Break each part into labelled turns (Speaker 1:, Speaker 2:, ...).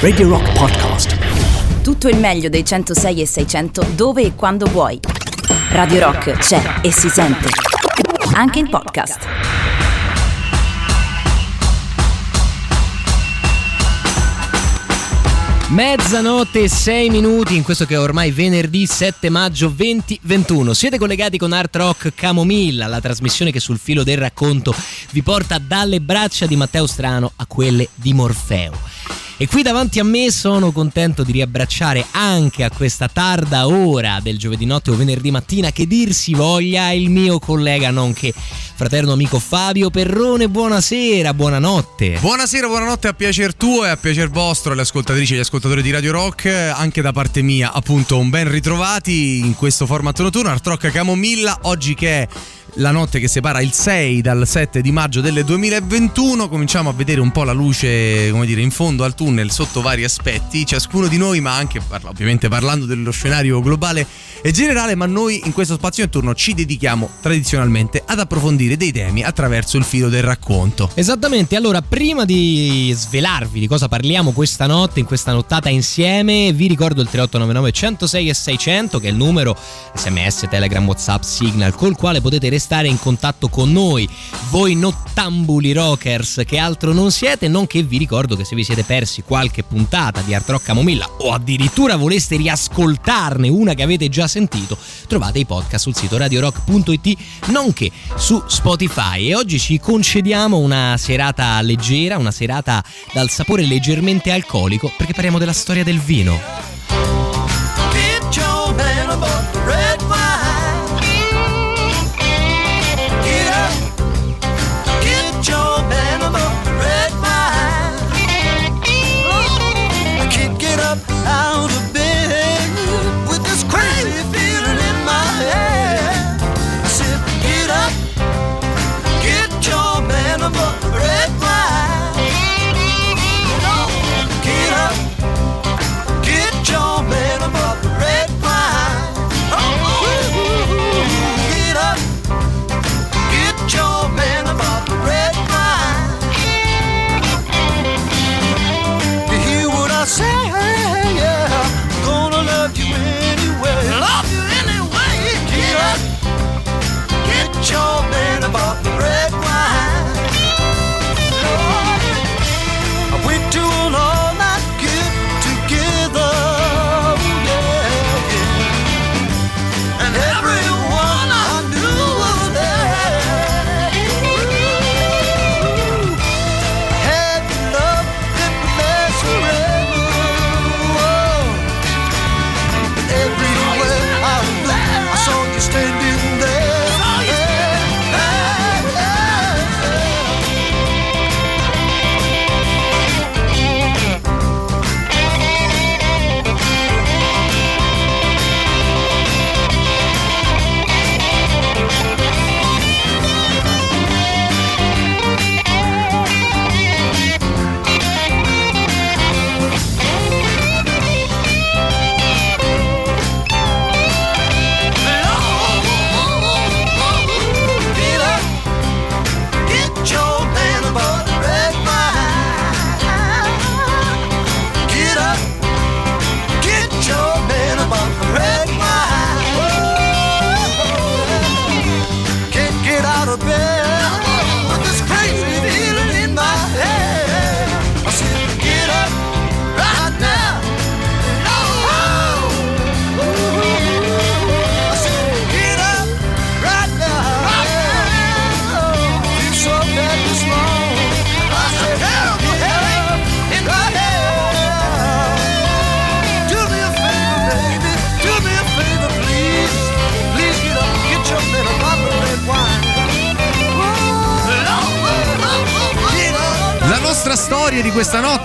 Speaker 1: Radio Rock Podcast.
Speaker 2: Tutto il meglio dei 106 e 600 dove e quando vuoi. Radio Rock c'è e si sente. Anche in podcast.
Speaker 3: Mezzanotte e 6 minuti in questo che è ormai venerdì 7 maggio 2021. Siete collegati con Art Rock Camomilla, la trasmissione che sul filo del racconto vi porta dalle braccia di Matteo Strano a quelle di Morfeo. E qui davanti a me sono contento di riabbracciare anche a questa tarda ora del giovedì notte o venerdì mattina che dir si voglia il mio collega nonché fraterno amico Fabio Perrone. Buonasera, buonanotte.
Speaker 4: Buonasera, buonanotte a piacer tuo e a piacer vostro, le ascoltatrici e gli ascoltatori di Radio Rock. Anche da parte mia, appunto, un ben ritrovati in questo format notturno, Art Rock Camomilla. Oggi che è la notte che separa il 6 dal 7 di maggio del 2021 cominciamo a vedere un po' la luce come dire in fondo al tunnel sotto vari aspetti ciascuno di noi ma anche ovviamente parlando dello scenario globale e generale ma noi in questo spazio notturno ci dedichiamo tradizionalmente ad approfondire dei temi attraverso il filo del racconto.
Speaker 3: Esattamente allora prima di svelarvi di cosa parliamo questa notte in questa nottata insieme vi ricordo il 3899 106 e 600 che è il numero sms telegram whatsapp signal col quale potete restare in contatto con noi, voi nottambuli rockers che altro non siete, nonché vi ricordo che se vi siete persi qualche puntata di Art Rock Camomilla o addirittura voleste riascoltarne una che avete già sentito, trovate i podcast sul sito radiorock.it nonché su Spotify e oggi ci concediamo una serata leggera, una serata dal sapore leggermente alcolico perché parliamo della storia del vino.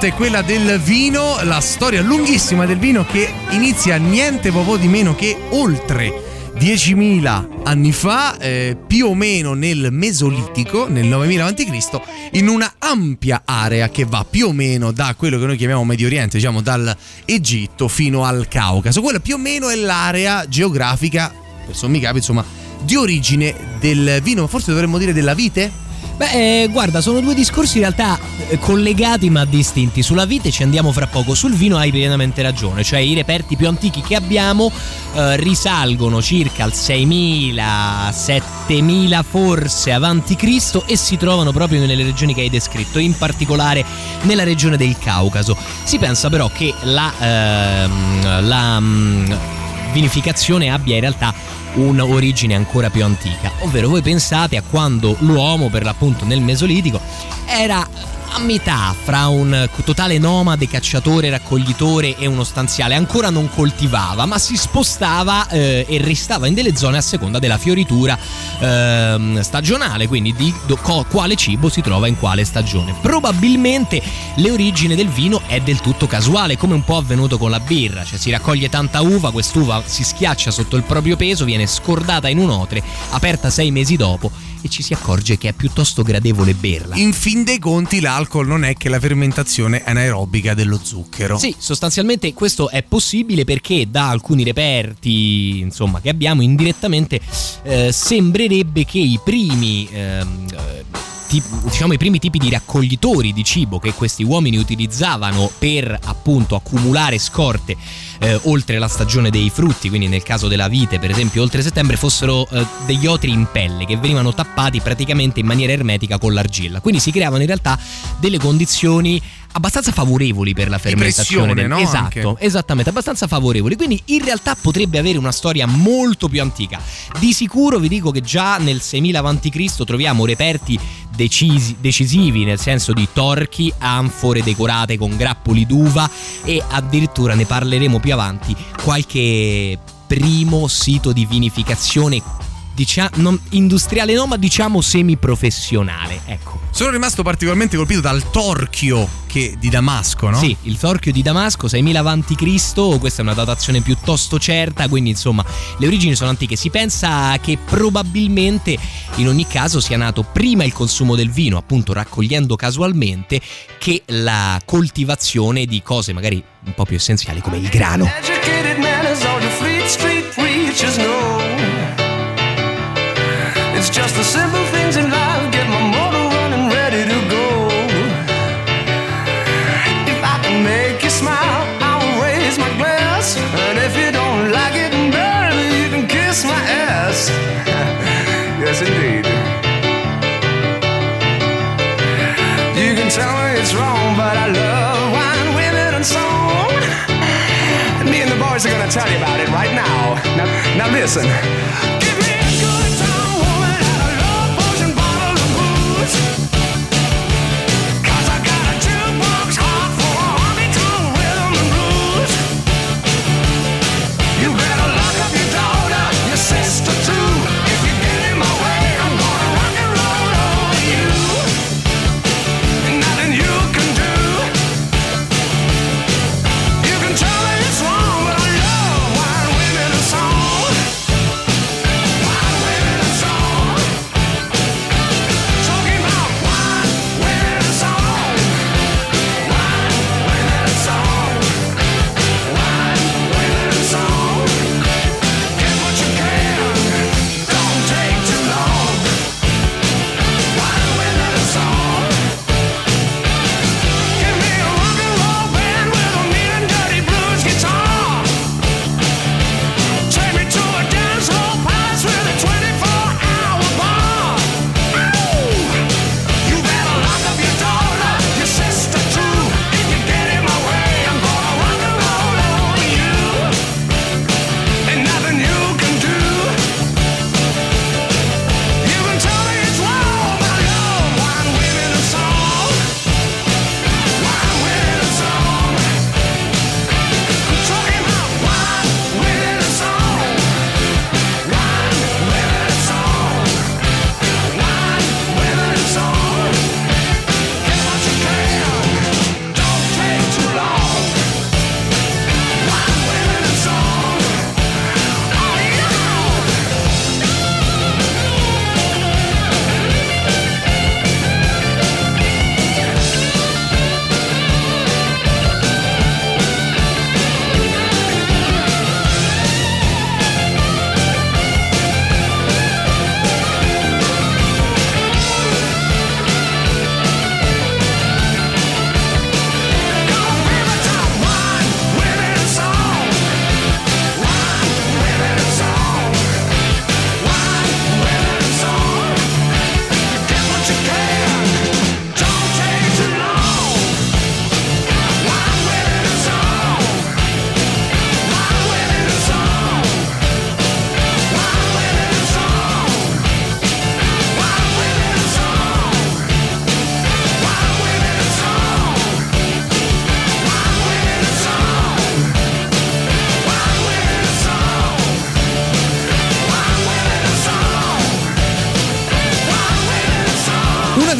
Speaker 4: È quella del vino, la storia lunghissima del vino che inizia niente po' di meno che oltre 10.000 anni fa, eh, più o meno nel Mesolitico, nel 9000 a.C., in una ampia area che va più o meno da quello che noi chiamiamo Medio Oriente, diciamo dall'Egitto fino al Caucaso. Quella più o meno è l'area geografica, per sommi capi, insomma, di origine del vino, forse dovremmo dire della vite?
Speaker 5: Beh, eh, guarda, sono due discorsi in realtà eh, collegati ma distinti. Sulla vite ci andiamo fra poco, sul vino hai pienamente ragione, cioè i reperti più antichi che abbiamo eh, risalgono circa al 6000, 7000 forse avanti Cristo e si trovano proprio nelle regioni che hai descritto, in particolare nella regione del Caucaso. Si pensa però che la, ehm, la mm, vinificazione abbia in realtà un'origine ancora più antica, ovvero voi pensate a quando l'uomo per l'appunto nel Mesolitico era a metà fra un totale nomade, cacciatore, raccoglitore e uno stanziale. Ancora non coltivava, ma si spostava eh, e restava in delle zone a seconda della fioritura eh, stagionale, quindi di do, co, quale cibo si trova in quale stagione. Probabilmente le origini del vino è del tutto casuale, come un po' avvenuto con la birra, cioè si raccoglie tanta uva, quest'uva si schiaccia sotto il proprio peso, viene scordata in un otre, aperta sei mesi dopo e ci si accorge che è piuttosto gradevole berla.
Speaker 4: In fin dei conti l'alcol non è che la fermentazione anaerobica dello zucchero.
Speaker 5: Sì, sostanzialmente questo è possibile perché da alcuni reperti insomma, che abbiamo indirettamente eh, sembrerebbe che i primi... Ehm, diciamo i primi tipi di raccoglitori di cibo che questi uomini utilizzavano per appunto accumulare scorte eh, oltre la stagione dei frutti, quindi nel caso della vite per esempio oltre settembre fossero eh, degli otri in pelle che venivano tappati praticamente in maniera ermetica con l'argilla. Quindi si creavano in realtà delle condizioni abbastanza favorevoli per la fermentazione
Speaker 4: del... no?
Speaker 5: esatto,
Speaker 4: Anche.
Speaker 5: esattamente, abbastanza favorevoli. Quindi in realtà potrebbe avere una storia molto più antica. Di sicuro vi dico che già nel 6000 a.C. troviamo reperti decisi, decisivi, nel senso di torchi, anfore decorate con grappoli d'uva e addirittura ne parleremo più avanti qualche primo sito di vinificazione diciamo, industriale no, ma diciamo semiprofessionale. Ecco.
Speaker 4: Sono rimasto particolarmente colpito dal torchio che, di Damasco, no?
Speaker 5: Sì, il torchio di Damasco, 6000 a.C., questa è una datazione piuttosto certa, quindi insomma le origini sono antiche. Si pensa che probabilmente in ogni caso sia nato prima il consumo del vino, appunto raccogliendo casualmente, che la coltivazione di cose magari un po' più essenziali come il grano.
Speaker 6: It's just the simple things in life get my motor running ready to go. If I can make you smile, I will raise my glass. And if you don't like it, baby, you can kiss my ass. yes, indeed. You can tell me it's wrong, but I love wine, women, and song. And me and the boys are gonna tell you about it right now. Now, now listen.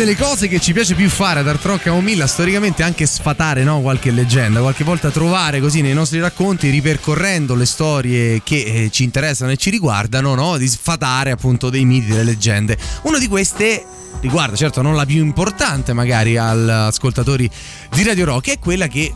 Speaker 4: Delle cose che ci piace più fare ad Art Rock Camomilla storicamente è anche sfatare no? qualche leggenda, qualche volta trovare così nei nostri racconti, ripercorrendo le storie che eh, ci interessano e ci riguardano, no? di sfatare appunto dei miti, delle leggende. Una di queste riguarda, certo non la più importante magari agli ascoltatori di Radio Rock, è quella che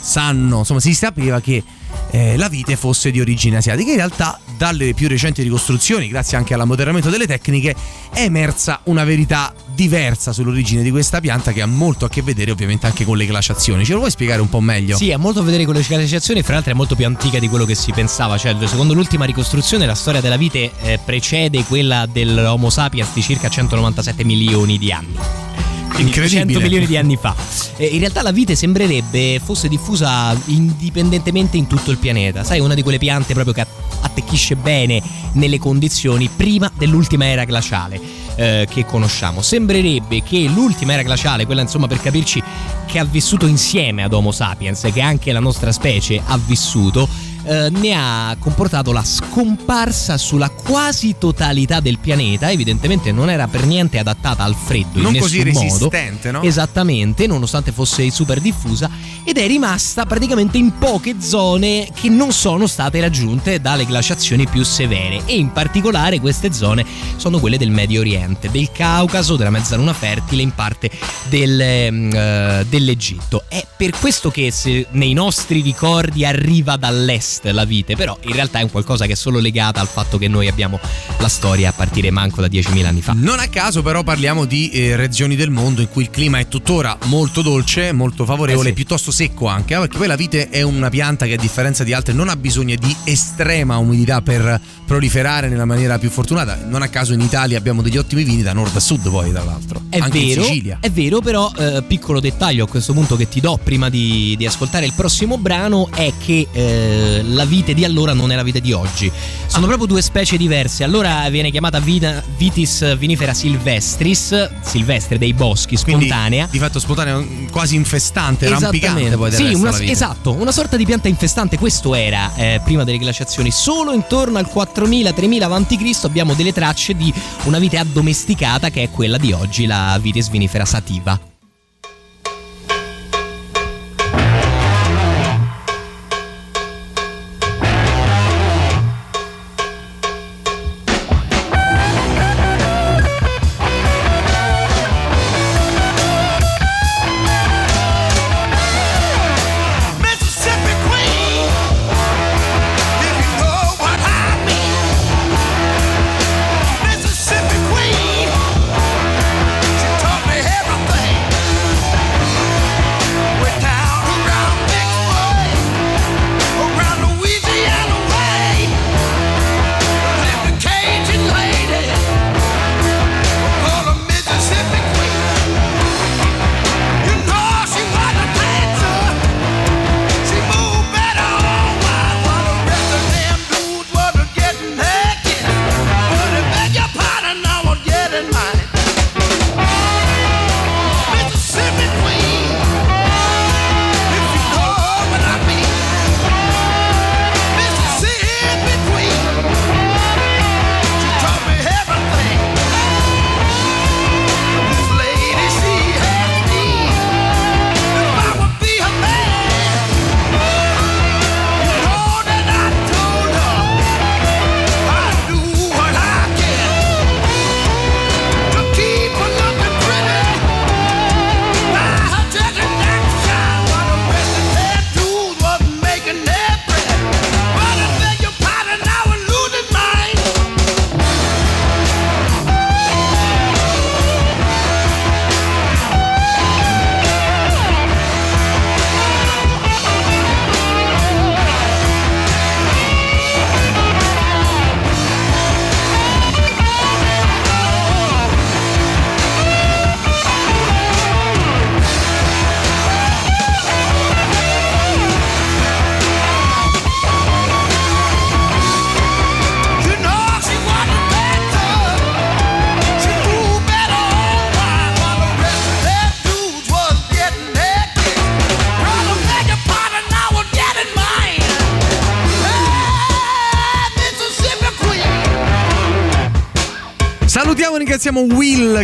Speaker 4: sanno, insomma si sapeva che eh, la vite fosse di origine asiatica. In realtà, dalle più recenti ricostruzioni, grazie anche all'ammoderramento delle tecniche, è emersa una verità diversa sull'origine di questa pianta che ha molto a che vedere ovviamente anche con le glaciazioni. Ce lo vuoi spiegare un po' meglio?
Speaker 5: Sì, ha molto a vedere con le glaciazioni, fra l'altro è molto più antica di quello che si pensava, cioè secondo l'ultima ricostruzione la storia della vite eh, precede quella dell'Homo sapiens di circa 197 milioni di anni. Quindi 100 milioni di anni fa. Eh, in realtà la vite sembrerebbe fosse diffusa indipendentemente in tutto il pianeta. Sai, una di quelle piante proprio che attecchisce bene nelle condizioni prima dell'ultima era glaciale eh, che conosciamo. Sembrerebbe che l'ultima era glaciale, quella insomma per capirci che ha vissuto insieme ad Homo sapiens, che anche la nostra specie ha vissuto, eh, ne ha comportato la scomparsa sulla quasi totalità del pianeta. Evidentemente non era per niente adattata al freddo
Speaker 4: non
Speaker 5: in
Speaker 4: così resistente,
Speaker 5: modo.
Speaker 4: no?
Speaker 5: Esattamente, nonostante fosse super diffusa ed è rimasta praticamente in poche zone che non sono state raggiunte dalle glaciazioni più severe e in particolare queste zone sono quelle del Medio Oriente, del Caucaso, della Mezzaluna Fertile, in parte del, eh, dell'Egitto. È per questo che se nei nostri ricordi arriva dall'est la vite, però in realtà è un qualcosa che è solo legata al fatto che noi abbiamo la storia a partire manco da 10.000 anni fa.
Speaker 4: Non a caso però parliamo di eh, regioni del mondo in cui il clima è tuttora molto dolce, molto favorevole,
Speaker 5: Eh sì.
Speaker 4: piuttosto secco anche, eh, perché poi la vite è una pianta che a differenza di altre non ha bisogno di estrema umidità per proliferare nella maniera più fortunata. Non a caso in Italia abbiamo degli ottimi vini da nord a sud poi tra l'altro.
Speaker 5: È
Speaker 4: anche
Speaker 5: vero,
Speaker 4: in Sicilia.
Speaker 5: è vero, però eh, piccolo dettaglio a questo punto che ti do prima di, di ascoltare il prossimo brano è che eh, la vite di allora non è la vite di oggi. Sono proprio due specie diverse. Allora viene chiamata vita- Vitis vinifera silvestris, silvestre dei boschi,
Speaker 4: Quindi,
Speaker 5: spontanea.
Speaker 4: di fatto spontanea, quasi infestante, rampicante poi del
Speaker 5: Sì, una- esatto, una sorta di pianta infestante, questo era eh, prima delle glaciazioni. Solo intorno al 4000-3000 a.C. abbiamo delle tracce di una vite addomesticata che è quella di oggi, la Vitis vinifera sativa.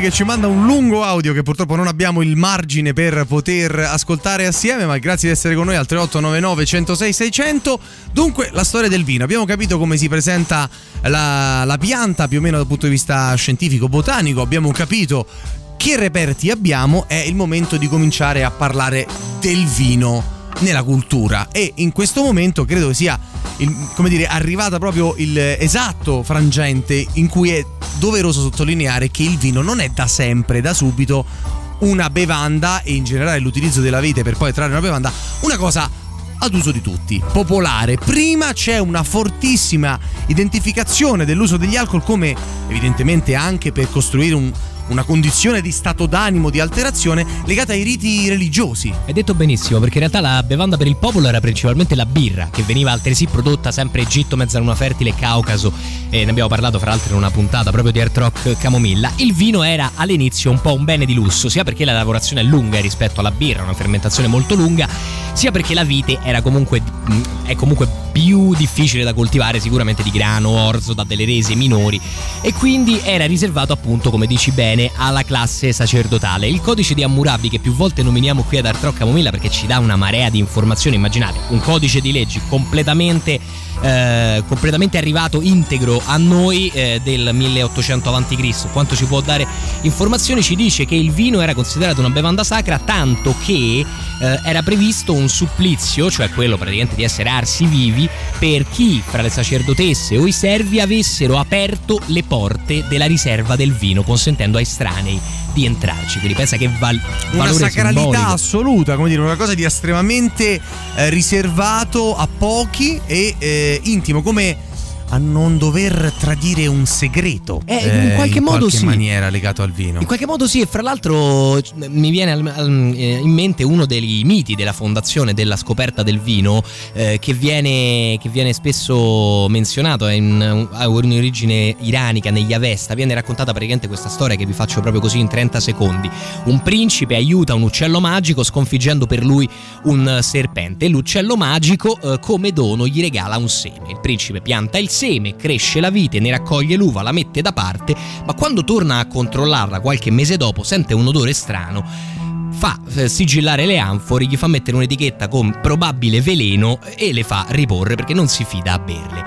Speaker 4: Che ci manda un lungo audio che purtroppo non abbiamo il margine per poter ascoltare assieme, ma grazie di essere con noi al 3899 106 600. Dunque, la storia del vino. Abbiamo capito come si presenta la, la pianta più o meno dal punto di vista scientifico, botanico. Abbiamo capito che reperti abbiamo. È il momento di cominciare a parlare del vino nella cultura e in questo momento credo sia il, come dire, arrivata proprio il esatto frangente in cui è doveroso sottolineare che il vino non è da sempre, da subito, una bevanda e in generale l'utilizzo della vite per poi trarre una bevanda, una cosa ad uso di tutti, popolare. Prima c'è una fortissima identificazione dell'uso degli alcol come evidentemente anche per costruire un, una condizione di stato d'animo, di alterazione legata ai riti religiosi.
Speaker 5: Hai detto benissimo, perché in realtà la bevanda per il popolo era principalmente la birra, che veniva altresì prodotta sempre Egitto, Mezzaluna Fertile, Caucaso, e ne abbiamo parlato fra l'altro in una puntata proprio di Art Rock Camomilla. Il vino era all'inizio un po' un bene di lusso, sia perché la lavorazione è lunga rispetto alla birra, una fermentazione molto lunga, sia perché la vite era comunque, è comunque più difficile da coltivare sicuramente di grano, orzo, da delle rese minori, e quindi era riservato appunto, come dici bene, alla classe sacerdotale. Il codice di Hammurabi che più volte nominiamo qui ad Artrò Camomilla perché ci dà una marea di informazioni, immaginate, un codice di leggi completamente eh, completamente arrivato integro a noi eh, del 1800 a.C. Quanto ci può dare informazioni? Ci dice che il vino era considerato una bevanda sacra tanto che eh, era previsto un supplizio, cioè quello praticamente di essere arsi vivi, per chi fra le sacerdotesse o i servi avessero aperto le porte della riserva del vino, consentendo ai estranei di entrarci. Quindi pensa che val-
Speaker 4: una sacralità
Speaker 5: simbolico.
Speaker 4: assoluta, come dire, una cosa di estremamente eh, riservato a pochi e intimo, come a non dover tradire un segreto.
Speaker 5: Eh, in qualche modo
Speaker 4: qualche
Speaker 5: sì.
Speaker 4: maniera legato al vino.
Speaker 5: In qualche modo sì, e fra l'altro mi viene al- al- eh, in mente uno dei miti della fondazione della scoperta del vino eh, che, viene, che viene spesso menzionato, in, ha un'origine iranica, negli Avesta, viene raccontata praticamente questa storia che vi faccio proprio così in 30 secondi. Un principe aiuta un uccello magico sconfiggendo per lui un serpente e l'uccello magico eh, come dono gli regala un seme. Il principe pianta il seme, cresce la vite, ne raccoglie l'uva, la mette da parte, ma quando torna a controllarla qualche mese dopo sente un odore strano. Fa eh, sigillare le anfore, gli fa mettere un'etichetta con probabile veleno e le fa riporre perché non si fida a berle.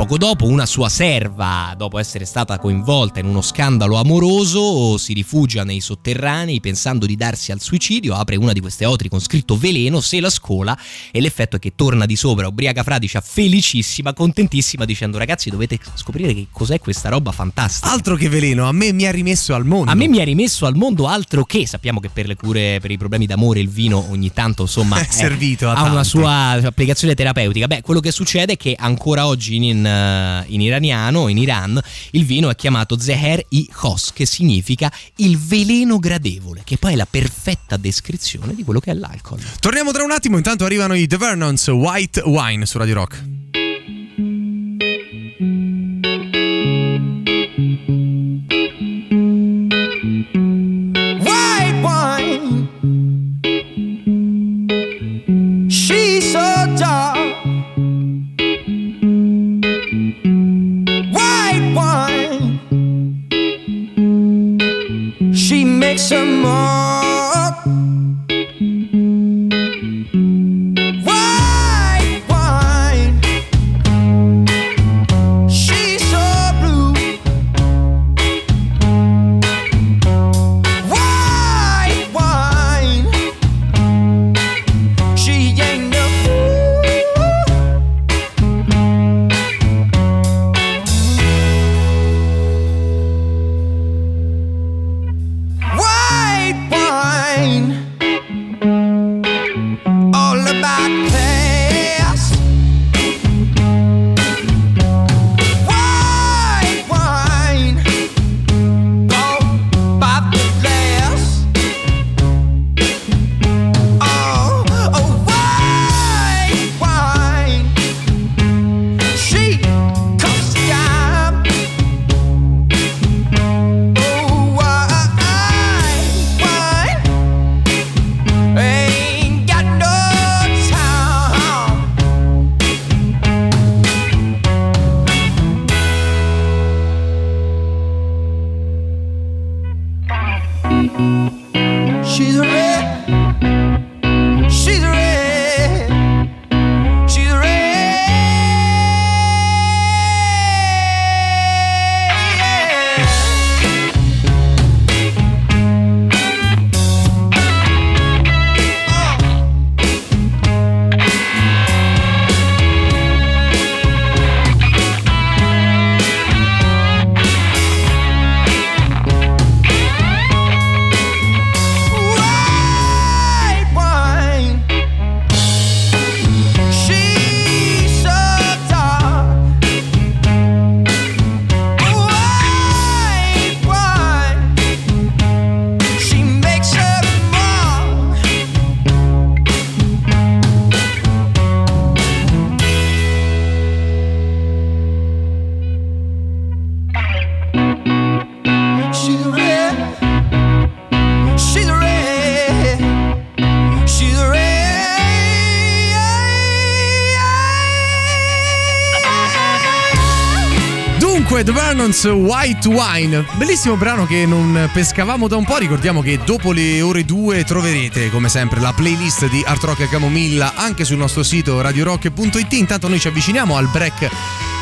Speaker 5: Poco dopo una sua serva, dopo essere stata coinvolta in uno scandalo amoroso, si rifugia nei sotterranei pensando di darsi al suicidio, apre una di queste otri con scritto veleno, se la scola e l'effetto è che torna di sopra ubriaca fradicia, felicissima, contentissima dicendo ragazzi dovete scoprire che cos'è questa roba fantastica.
Speaker 4: Altro che veleno, a me mi ha rimesso al mondo.
Speaker 5: A me mi ha rimesso al mondo altro che sappiamo che per le cure, per i problemi d'amore, il vino ogni tanto insomma
Speaker 4: È servito a
Speaker 5: ha una sua applicazione terapeutica. Beh, quello che succede è che ancora oggi in, eh, in iraniano, in Iran, il vino è chiamato Zeher i Khos, che significa il veleno gradevole, che poi è la perfetta descrizione di quello che è l'alcol.
Speaker 4: Torniamo tra un attimo, intanto arrivano i The Vernons White Wine su Radio Rock.
Speaker 6: She makes
Speaker 4: Vernons White Wine, bellissimo brano che non pescavamo da un po'. Ricordiamo che dopo le ore 2 troverete, come sempre, la playlist di Art Rock e Camomilla anche sul nostro sito radiorock.it. Intanto noi ci avviciniamo al break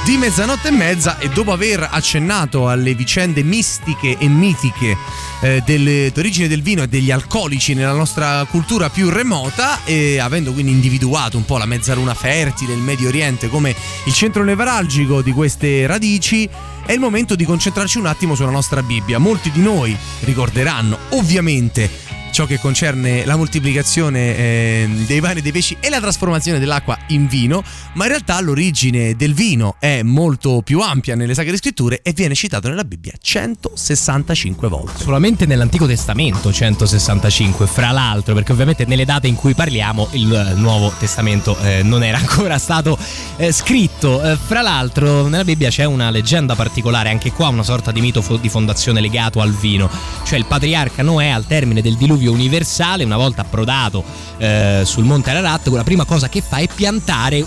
Speaker 4: di mezzanotte e mezza e dopo aver accennato alle vicende mistiche e mitiche eh, delle, d'origine del vino e degli alcolici nella nostra cultura più remota e avendo quindi individuato un po' la mezzaluna fertile, il Medio Oriente come il centro nevralgico di queste radici, è il momento di concentrarci un attimo sulla nostra Bibbia. Molti di noi ricorderanno ovviamente ciò che concerne la moltiplicazione eh, dei pani e dei pesci e la trasformazione dell'acqua in vino, ma in realtà l'origine del vino è molto più ampia nelle Sacre Scritture e viene citato nella Bibbia 165 volte.
Speaker 5: Solamente nell'Antico Testamento 165, fra l'altro, perché ovviamente nelle date in cui parliamo il Nuovo Testamento eh, non era ancora stato eh, scritto. Eh, fra l'altro nella Bibbia c'è una leggenda particolare, anche qua una sorta di mito di fondazione legato al vino, cioè il patriarca Noè al termine del diluvio universale, una volta approdato eh, sul monte Ararat, la prima cosa che fa è piantare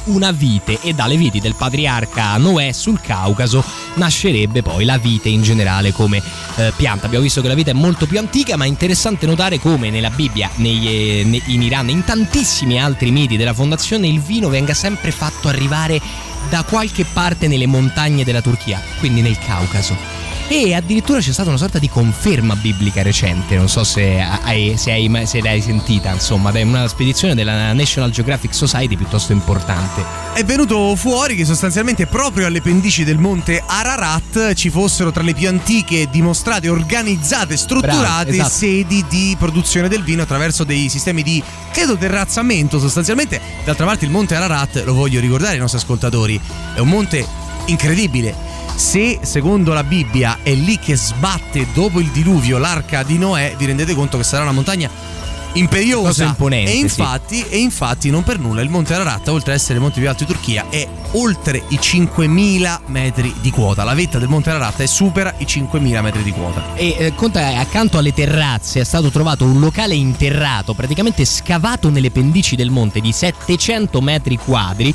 Speaker 5: una vite e dalle viti del patriarca Noè sul Caucaso nascerebbe poi la vite in generale come eh, pianta. Abbiamo visto che la vite è molto più antica, ma è interessante notare come nella Bibbia, nei, eh, in Iran e in tantissimi altri miti della fondazione il vino venga sempre fatto arrivare da qualche parte nelle montagne della Turchia, quindi nel Caucaso e addirittura c'è stata una sorta di conferma biblica recente, non so se, hai, se, hai, se l'hai sentita, insomma, è una spedizione della National Geographic Society piuttosto importante.
Speaker 4: È venuto fuori che sostanzialmente proprio alle pendici del monte Ararat ci fossero tra le più antiche dimostrate, organizzate, strutturate Bravo, esatto. sedi di produzione del vino attraverso dei sistemi di, credo, terrazzamento sostanzialmente. D'altra parte il monte Ararat, lo voglio ricordare ai nostri ascoltatori, è un monte incredibile. Se secondo la Bibbia è lì che sbatte dopo il diluvio l'arca di Noè, vi rendete conto che sarà una montagna imperiosa.
Speaker 5: Imponente,
Speaker 4: e infatti,
Speaker 5: sì.
Speaker 4: e infatti non per nulla il monte Ararat oltre ad essere il monte più alto di Turchia è oltre i 5000 metri di quota. La vetta del monte Ararat è supera i 5000 metri di quota.
Speaker 5: E eh, conta eh, accanto alle terrazze è stato trovato un locale interrato praticamente scavato nelle pendici del monte di 700 metri quadri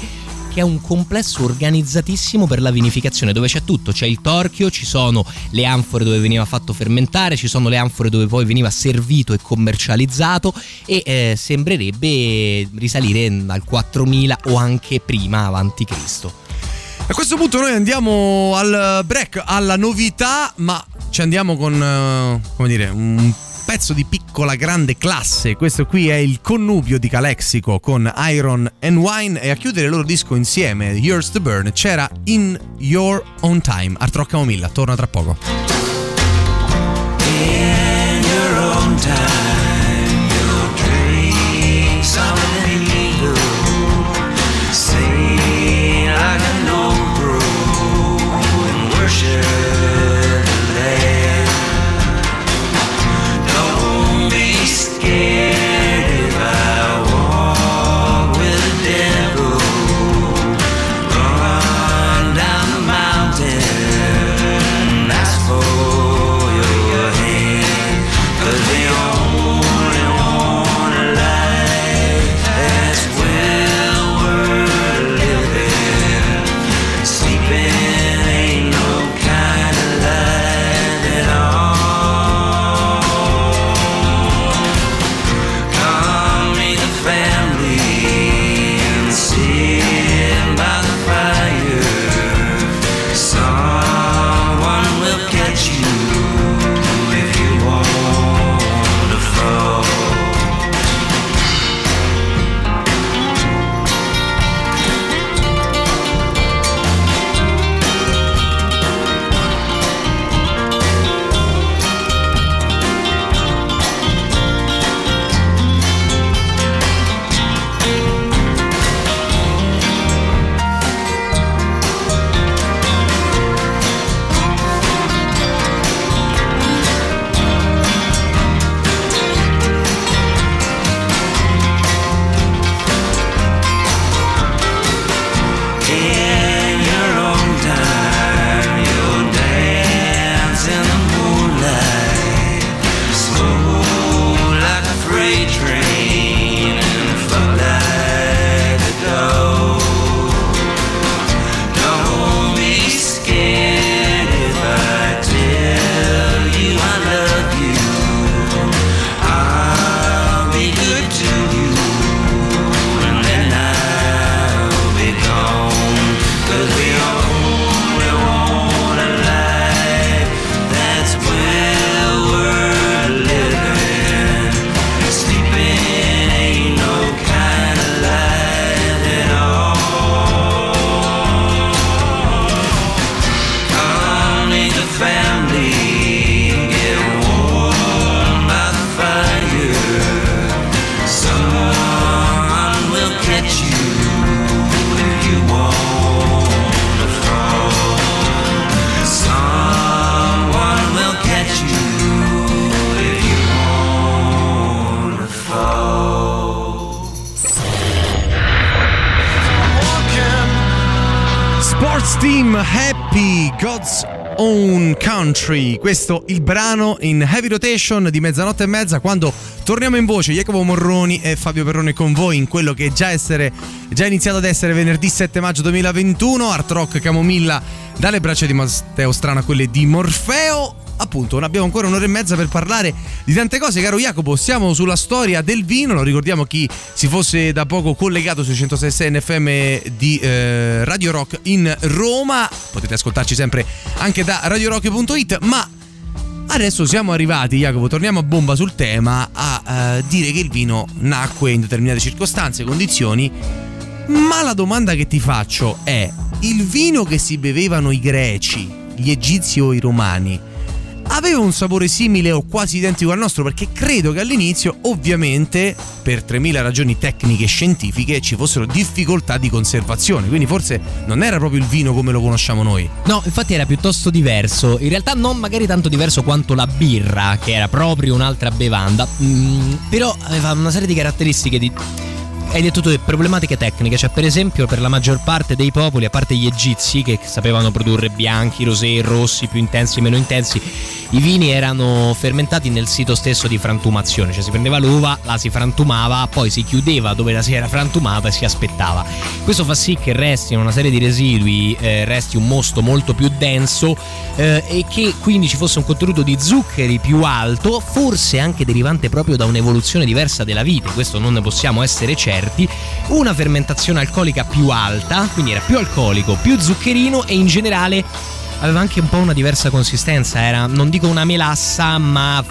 Speaker 5: che è un complesso organizzatissimo per la vinificazione dove c'è tutto, c'è il torchio, ci sono le anfore dove veniva fatto fermentare, ci sono le anfore dove poi veniva servito e commercializzato e eh, sembrerebbe risalire al 4000 o anche prima avanti Cristo.
Speaker 4: A questo punto noi andiamo al break, alla novità, ma ci andiamo con, uh, come dire, un pezzo di piccola grande classe. Questo qui è il connubio di Calexico con Iron and Wine e a chiudere il loro disco insieme, Yours to Burn, c'era In Your Own Time. Art Rock Camomilla, torna tra poco. In your own time, Country. Questo il brano in heavy rotation di mezzanotte e mezza quando torniamo in voce Jacopo Morroni e Fabio Perrone con voi in quello che è già, essere, già iniziato ad essere venerdì 7 maggio 2021 Art Rock Camomilla dalle braccia di Matteo Strano a quelle di Morfeo appunto, abbiamo ancora un'ora e mezza per parlare di tante cose. Caro Jacopo, siamo sulla storia del vino. Lo ricordiamo chi si fosse da poco collegato sui 106 NFM di eh, Radio Rock in Roma. Potete ascoltarci sempre anche da radiorock.it, ma Adesso siamo arrivati, Jacopo, torniamo a bomba sul tema, a uh, dire che il vino nacque in determinate circostanze, condizioni, ma la domanda che ti faccio è, il vino che si bevevano i greci, gli egizi o i romani, aveva un sapore simile o quasi identico al nostro perché credo che all'inizio ovviamente per 3000 ragioni tecniche e scientifiche ci fossero difficoltà di conservazione. Quindi forse non era proprio il vino come lo conosciamo noi.
Speaker 5: No infatti era piuttosto diverso. In realtà non magari tanto diverso quanto la birra che era proprio un'altra bevanda. Mm, però aveva una serie di caratteristiche di hai detto tu problematiche tecniche, cioè per esempio per la maggior parte dei popoli, a parte gli egizi che sapevano produrre bianchi, rosé, rossi, più intensi, meno intensi, i vini erano fermentati nel sito stesso di frantumazione, cioè si prendeva l'uva, la si frantumava, poi si chiudeva dove la si era frantumata e si aspettava. Questo fa sì che resti una serie di residui, eh, resti un mosto molto più denso eh, e che quindi ci fosse un contenuto di zuccheri più alto, forse anche derivante proprio da un'evoluzione diversa della vite, questo non ne possiamo essere certi, una fermentazione alcolica più alta, quindi era più alcolico, più zuccherino e in generale aveva anche un po' una diversa consistenza, era non dico una melassa, ma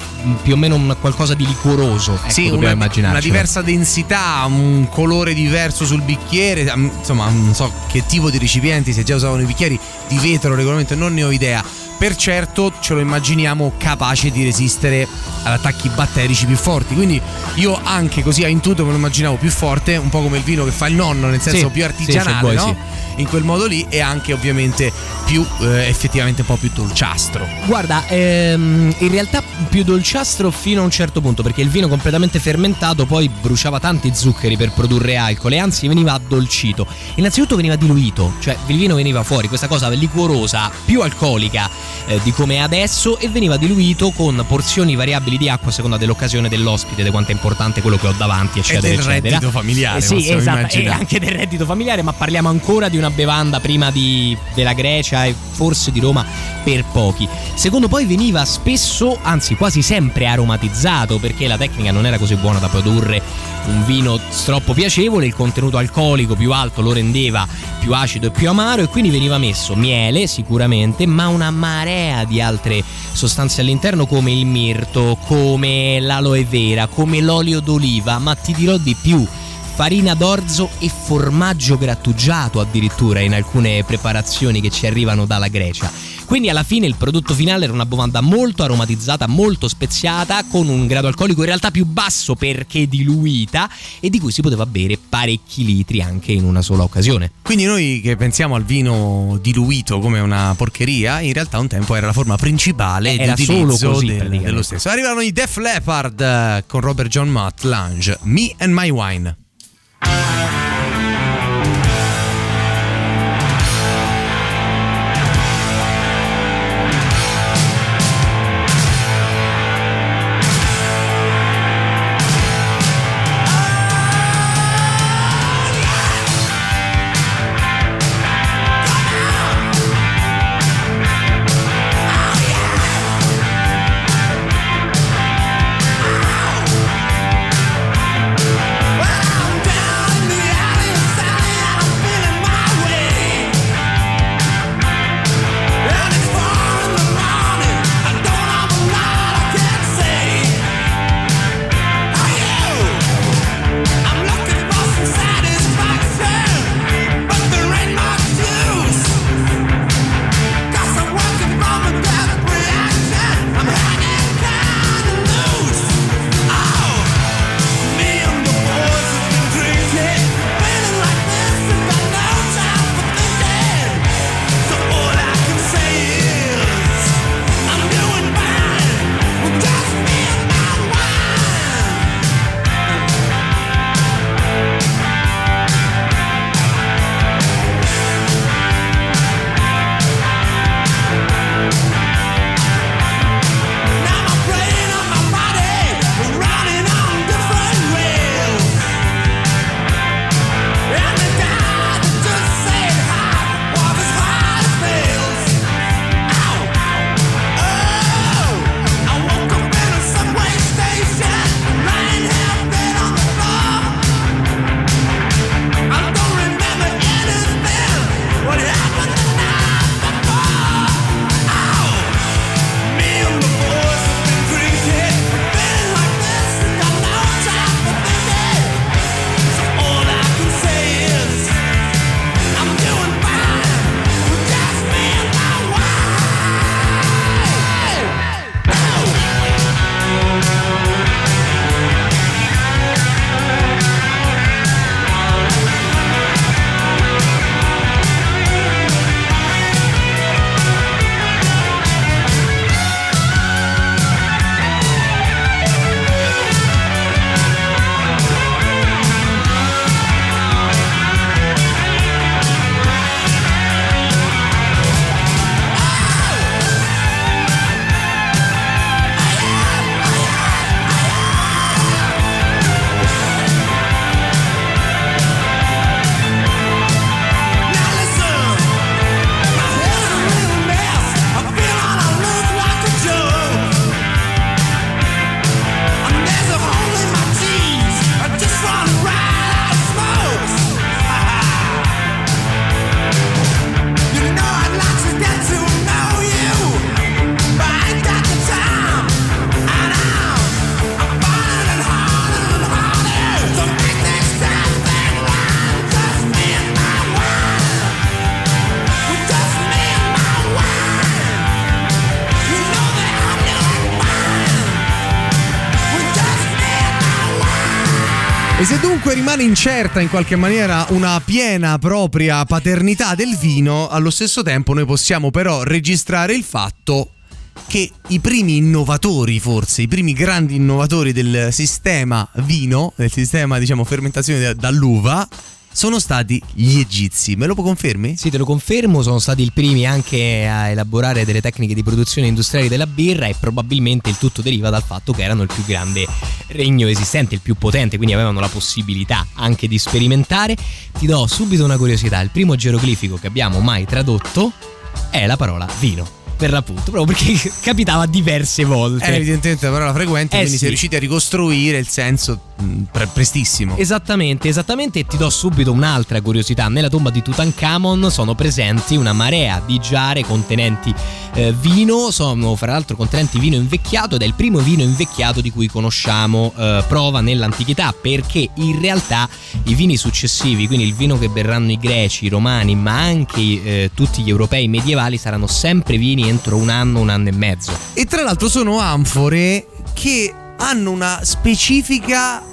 Speaker 5: più o meno un qualcosa di liquoroso. Ecco,
Speaker 4: sì, una, una, diversa densità, un colore diverso sul bicchiere, insomma, non so che tipo di recipienti, se già usavano i bicchieri di vetro regolarmente, non ne ho idea. Per certo ce lo immaginiamo capace di resistere ad attacchi batterici più forti. Quindi io anche così a intuito me lo immaginavo più forte, un po' come il vino che fa il nonno, nel senso
Speaker 5: sì,
Speaker 4: più artigianale,
Speaker 5: sì, vuoi,
Speaker 4: no?
Speaker 5: Sì
Speaker 4: in quel modo lì e anche ovviamente più eh, effettivamente un po' più dolciastro.
Speaker 5: Guarda, ehm, in realtà più dolciastro fino a un certo punto perché il vino completamente fermentato poi bruciava tanti zuccheri per produrre alcol e anzi veniva addolcito. Innanzitutto veniva diluito, cioè il vino veniva fuori questa cosa liquorosa, più alcolica eh, di come è adesso e veniva diluito con porzioni variabili di acqua a seconda dell'occasione dell'ospite, di quanto è importante quello che ho davanti, eccetera,
Speaker 4: e del
Speaker 5: eccetera.
Speaker 4: reddito familiare.
Speaker 5: Eh, sì, esatto, e anche del reddito familiare, ma parliamo ancora di una bevanda prima di, della Grecia e forse di Roma per pochi. Secondo poi veniva spesso, anzi quasi sempre aromatizzato perché la tecnica non era così buona da produrre un vino troppo piacevole, il contenuto alcolico più alto lo rendeva più acido e più amaro e quindi veniva messo miele sicuramente, ma una marea di altre sostanze all'interno come il mirto, come l'aloe vera, come l'olio d'oliva, ma ti dirò di più farina d'orzo e formaggio grattugiato addirittura in alcune preparazioni che ci arrivano dalla Grecia. Quindi alla fine il prodotto finale era una bevanda molto aromatizzata, molto speziata, con un grado alcolico in realtà più basso perché diluita e di cui si poteva bere parecchi litri anche in una sola occasione.
Speaker 4: Quindi noi che pensiamo al vino diluito come una porcheria, in realtà un tempo era la forma principale
Speaker 5: Era
Speaker 4: di
Speaker 5: solo
Speaker 4: utilizzo
Speaker 5: così,
Speaker 4: del- dello stesso. Arrivano i Def Leppard eh, con Robert John Mott, Lange, Me and My Wine. Rimane incerta in qualche maniera una piena propria paternità del vino, allo stesso tempo noi possiamo però registrare il fatto che i primi innovatori, forse, i primi grandi innovatori del sistema vino, del sistema diciamo fermentazione dall'uva, sono stati gli egizi. Me lo confermi?
Speaker 5: Sì, te lo confermo, sono stati i primi anche a elaborare delle tecniche di produzione industriali della birra e probabilmente il tutto deriva dal fatto che erano il più grande regno esistente, il più potente, quindi avevano la possibilità anche di sperimentare. Ti do subito una curiosità, il primo geroglifico che abbiamo mai tradotto è la parola vino per l'appunto, proprio perché capitava diverse volte.
Speaker 4: È evidentemente una parola frequente,
Speaker 5: Eh
Speaker 4: quindi
Speaker 5: sì.
Speaker 4: si è riusciti a ricostruire il senso pre- prestissimo.
Speaker 5: Esattamente, esattamente, e ti do subito un'altra curiosità. Nella tomba di Tutankhamon sono presenti una marea di giare contenenti eh, vino, sono fra l'altro contenenti vino invecchiato ed è il primo vino invecchiato di cui conosciamo eh, prova nell'antichità, perché in realtà i vini successivi, quindi il vino che berranno i greci, i romani, ma anche eh, tutti gli europei medievali saranno sempre vini entro un anno, un anno e mezzo.
Speaker 4: E tra l'altro sono anfore che hanno una specifica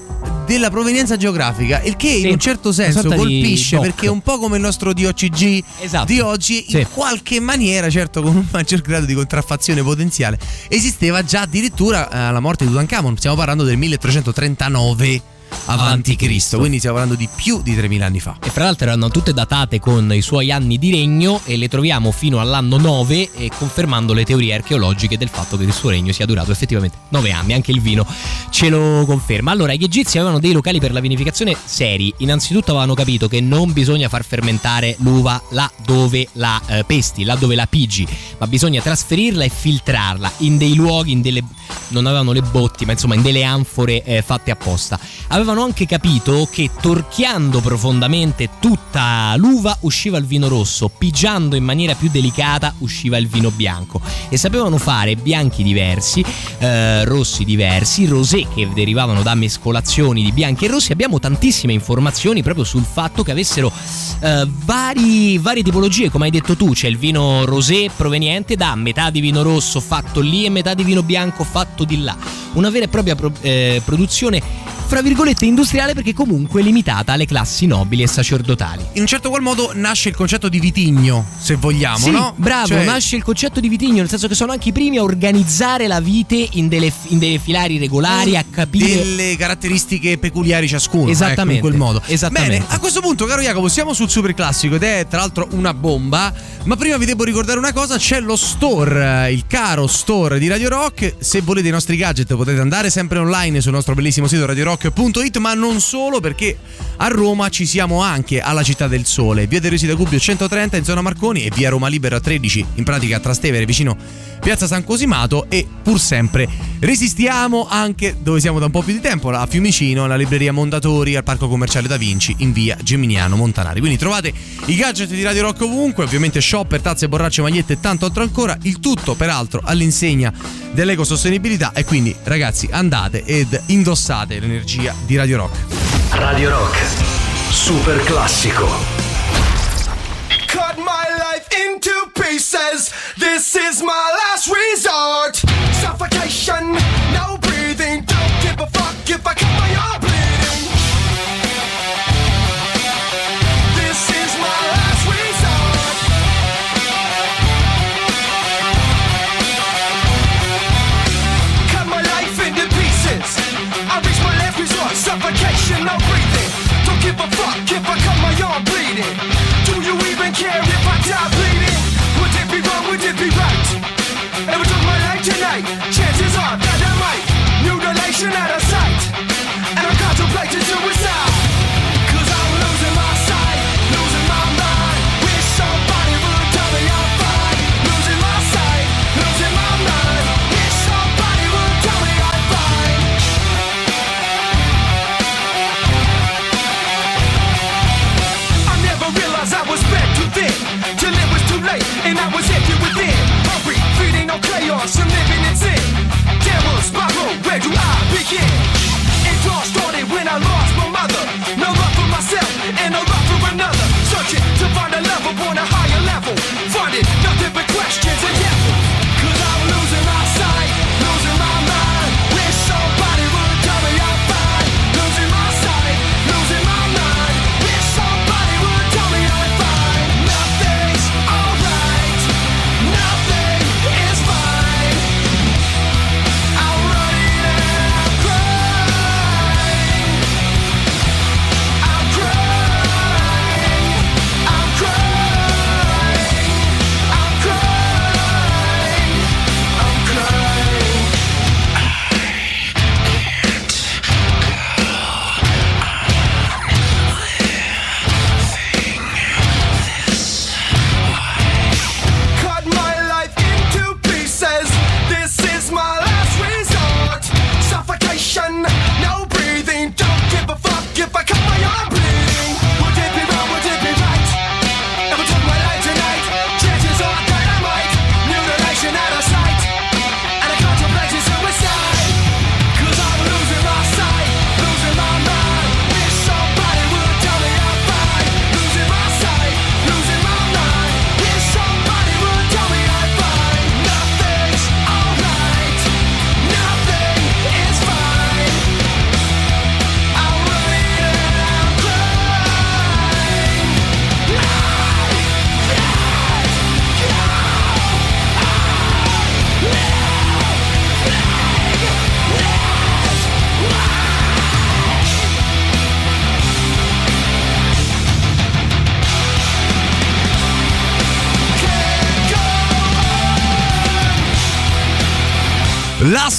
Speaker 4: della provenienza geografica, il che
Speaker 5: Sì,
Speaker 4: in un certo senso colpisce perché è un po' come il nostro DOCG
Speaker 5: Esatto.
Speaker 4: di oggi,
Speaker 5: Sì.
Speaker 4: in qualche maniera, certo con un maggior grado di contraffazione potenziale, esisteva già addirittura eh, alla morte di Tutankhamon, stiamo parlando del 1339 avanti Cristo, quindi stiamo parlando di più di 3000 anni fa.
Speaker 5: E fra l'altro erano tutte datate con i suoi anni di regno e le troviamo fino all'anno 9 e confermando le teorie archeologiche del fatto che il suo regno sia durato effettivamente 9 anni, anche il vino ce lo conferma. Allora, gli egizi avevano dei locali per la vinificazione seri. Innanzitutto avevano capito che non bisogna far fermentare l'uva là dove la eh, pesti, là dove la pigi, ma bisogna trasferirla e filtrarla in dei luoghi, in delle non avevano le botti, ma insomma in delle anfore eh, fatte apposta. Avevano anche capito che torchiando profondamente tutta l'uva usciva il vino rosso, pigiando in maniera più delicata usciva il vino bianco e sapevano fare bianchi diversi, eh, rossi diversi, rosé che derivavano da mescolazioni di bianchi e rossi. Abbiamo tantissime informazioni proprio sul fatto che avessero eh, vari, varie tipologie, come hai detto tu, c'è il vino rosé proveniente da metà di vino rosso fatto lì e metà di vino bianco fatto di là. Una vera e propria pro- eh, produzione fra virgolette industriale perché comunque limitata alle classi nobili e sacerdotali.
Speaker 4: In un certo qual modo nasce il concetto di vitigno, se vogliamo,
Speaker 5: Sì,
Speaker 4: no?
Speaker 5: bravo,
Speaker 4: Cioè-
Speaker 5: nasce il concetto di vitigno, nel senso che sono anche i primi a organizzare la vite in delle, in delle filari regolari, a capire...
Speaker 4: delle caratteristiche peculiari ciascuno.
Speaker 5: Esattamente,
Speaker 4: ecco, in quel modo.
Speaker 5: esattamente.
Speaker 4: Bene, a questo punto, caro Jacopo, siamo sul super classico ed è tra l'altro una bomba. Ma prima vi devo ricordare una cosa: c'è lo store, eh, il caro store di Radio Rock. Se volete i nostri gadget potete andare sempre online sul nostro bellissimo sito radiorock.it, ma non solo perché a Roma ci siamo anche alla Città del Sole, via De Resi da Gubbio 130 in zona Marconi e via Roma Libera 13, in pratica a Trastevere vicino Piazza San Cosimato e pur sempre resistiamo anche dove siamo da un po' più di tempo, a Fiumicino, alla libreria Mondatori, al Parco Commerciale Da Vinci, in via Geminiano Montanari. Quindi trovate i gadget di Radio Rock ovunque, ovviamente shopper, tazze, borracce, magliette e tanto altro ancora, il tutto peraltro all'insegna dell'ecosostenibilità. E quindi ragazzi andate ed indossate l'energia di Radio Rock.
Speaker 7: Radio Rock. Super classico.
Speaker 6: cut my life into pieces. This is my last resort. Suffocation, no breathing. Don't give a fuck if I cut Suffocation, no breathing. Don't give a fuck if I cut my arm bleeding. Do you even care if I die bleeding? Would it be wrong? Would it be right? If I took my life tonight, chances are that I might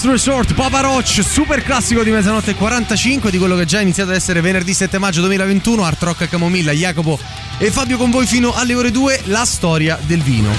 Speaker 4: Last Resort, Papa Roach, super classico di mezzanotte e 45 di quello che è già iniziato ad essere venerdì 7 maggio 2021, Art Rock Camomilla, Jacopo e Fabio con voi fino alle ore 2, la storia del vino.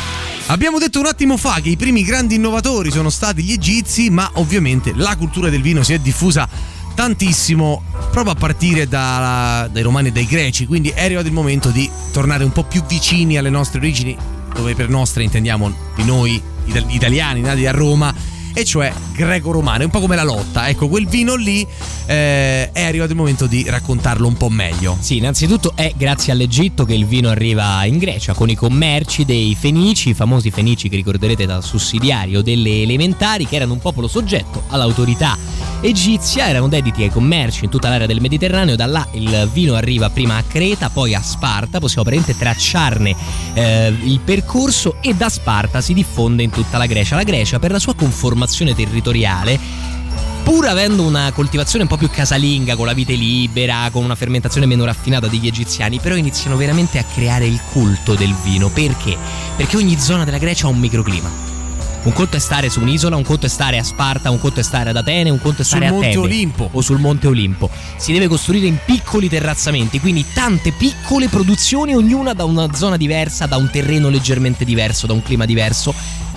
Speaker 4: Abbiamo detto un attimo fa che i primi grandi innovatori sono stati gli egizi, ma ovviamente la cultura del vino si è diffusa tantissimo proprio a partire da- dai romani e dai greci, quindi è arrivato il momento di tornare un po' più vicini alle nostre origini, dove per nostre intendiamo di noi itali- italiani nati a Roma, e cioè greco-romane, un po' come la lotta. Ecco, quel vino lì eh, è arrivato il momento di raccontarlo un po' meglio.
Speaker 5: Sì, innanzitutto è grazie all'Egitto che il vino arriva in Grecia con i commerci dei Fenici, i famosi Fenici che ricorderete dal sussidiario delle elementari, che erano un popolo soggetto all'autorità egizia, erano dediti ai commerci in tutta l'area del Mediterraneo, da là il vino arriva prima a Creta, poi a Sparta, possiamo praticamente tracciarne eh, il percorso e da Sparta si diffonde in tutta la Grecia. La Grecia per la sua conformazione territoriale pur avendo una coltivazione un po' più casalinga, con la vite libera, con una fermentazione meno raffinata degli egiziani, però iniziano veramente a creare il culto del vino. Perché? Perché ogni zona della Grecia ha un microclima. Un conto è stare su un'isola, un conto è stare a Sparta, un conto è stare ad Atene, un conto è
Speaker 4: Sul
Speaker 5: stare a
Speaker 4: Monte Olimpo.
Speaker 5: o sul Monte Olimpo. Si deve costruire in piccoli terrazzamenti, quindi tante piccole produzioni, ognuna da una zona diversa, da un terreno leggermente diverso, da un clima diverso.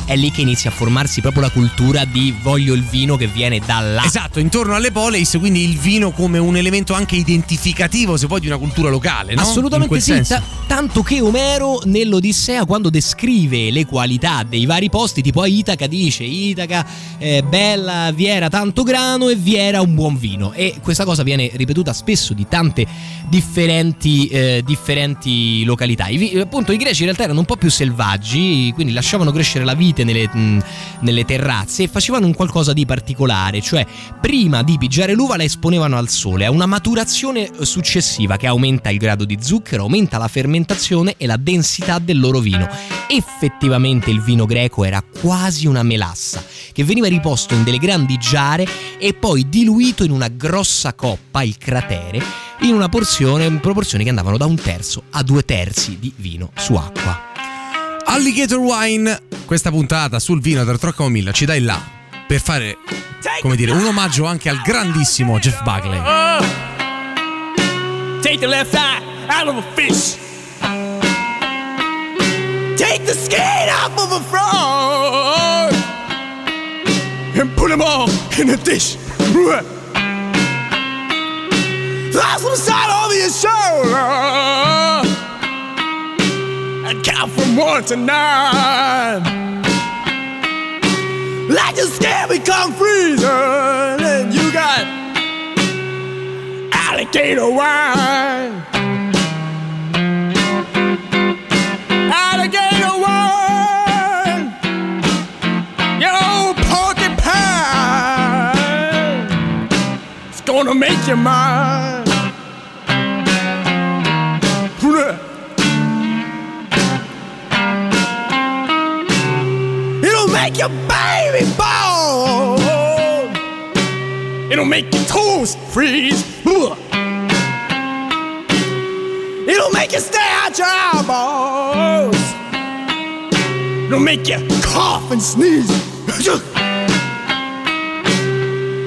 Speaker 5: È lì che inizia a formarsi proprio la cultura di voglio il vino che viene da là.
Speaker 4: Esatto, intorno alle poleis, quindi il vino come un elemento anche identificativo, se vuoi, di una cultura locale, no?
Speaker 5: Assolutamente sì, ta- tanto che Omero nell'Odissea quando descrive le qualità dei vari posti, tipo a Itaca dice Itaca è bella, vi era tanto grano e vi era un buon vino e questa cosa viene ripetuta spesso di tante differenti, eh, differenti località. I, appunto i greci in realtà erano un po' più selvaggi, quindi lasciavano crescere la vite nelle, mh, nelle terrazze e facevano un qualcosa di particolare, cioè prima di pigiare l'uva la esponevano al sole, a una maturazione successiva che aumenta il grado di zucchero, aumenta la fermentazione e la densità del loro vino. Effettivamente il vino greco era quasi una melassa che veniva riposto in delle grandi giare e poi diluito in una grossa coppa, il cratere, in una porzione, in proporzioni che andavano da un terzo a due terzi di vino su acqua.
Speaker 4: Alligator Wine, questa puntata sul vino del Troccamomilla ci dai là per fare, come dire, un omaggio anche al grandissimo Jeff Buckley.
Speaker 8: Take the left eye out of a fish. Take the skin off of a frog. And put them all in a dish. Some salt over your shoulder. And count from one to nine. Let your skin become freezing. And you got alligator wine. Gonna make you mine. Make your baby born. It'll make your toes freeze. It'll make you stay out your eyeballs. It'll make you cough and sneeze.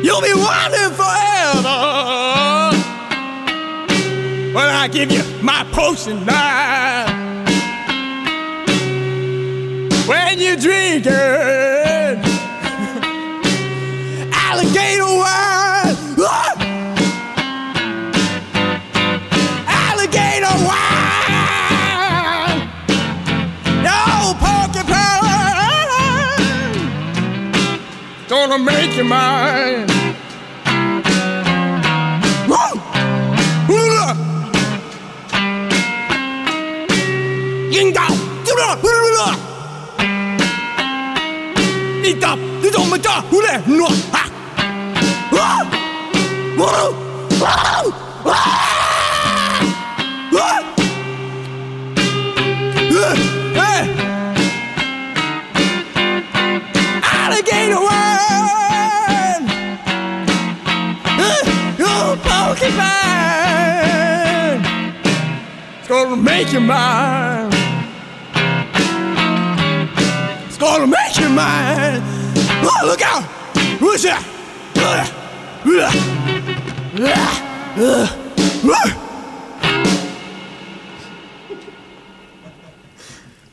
Speaker 8: You'll be wondering forever when I give you my potion now. When you're drinking alligator wine. Alligator wine. No porcupine. Gonna make you mine. Ita! Ita! Mata! Hula! Hula! Ha! Ah! Woo! Ah! Ah! Alligator wine. Your porcupine. It's gonna make you mine. Gonna make you mine. Oh, look out!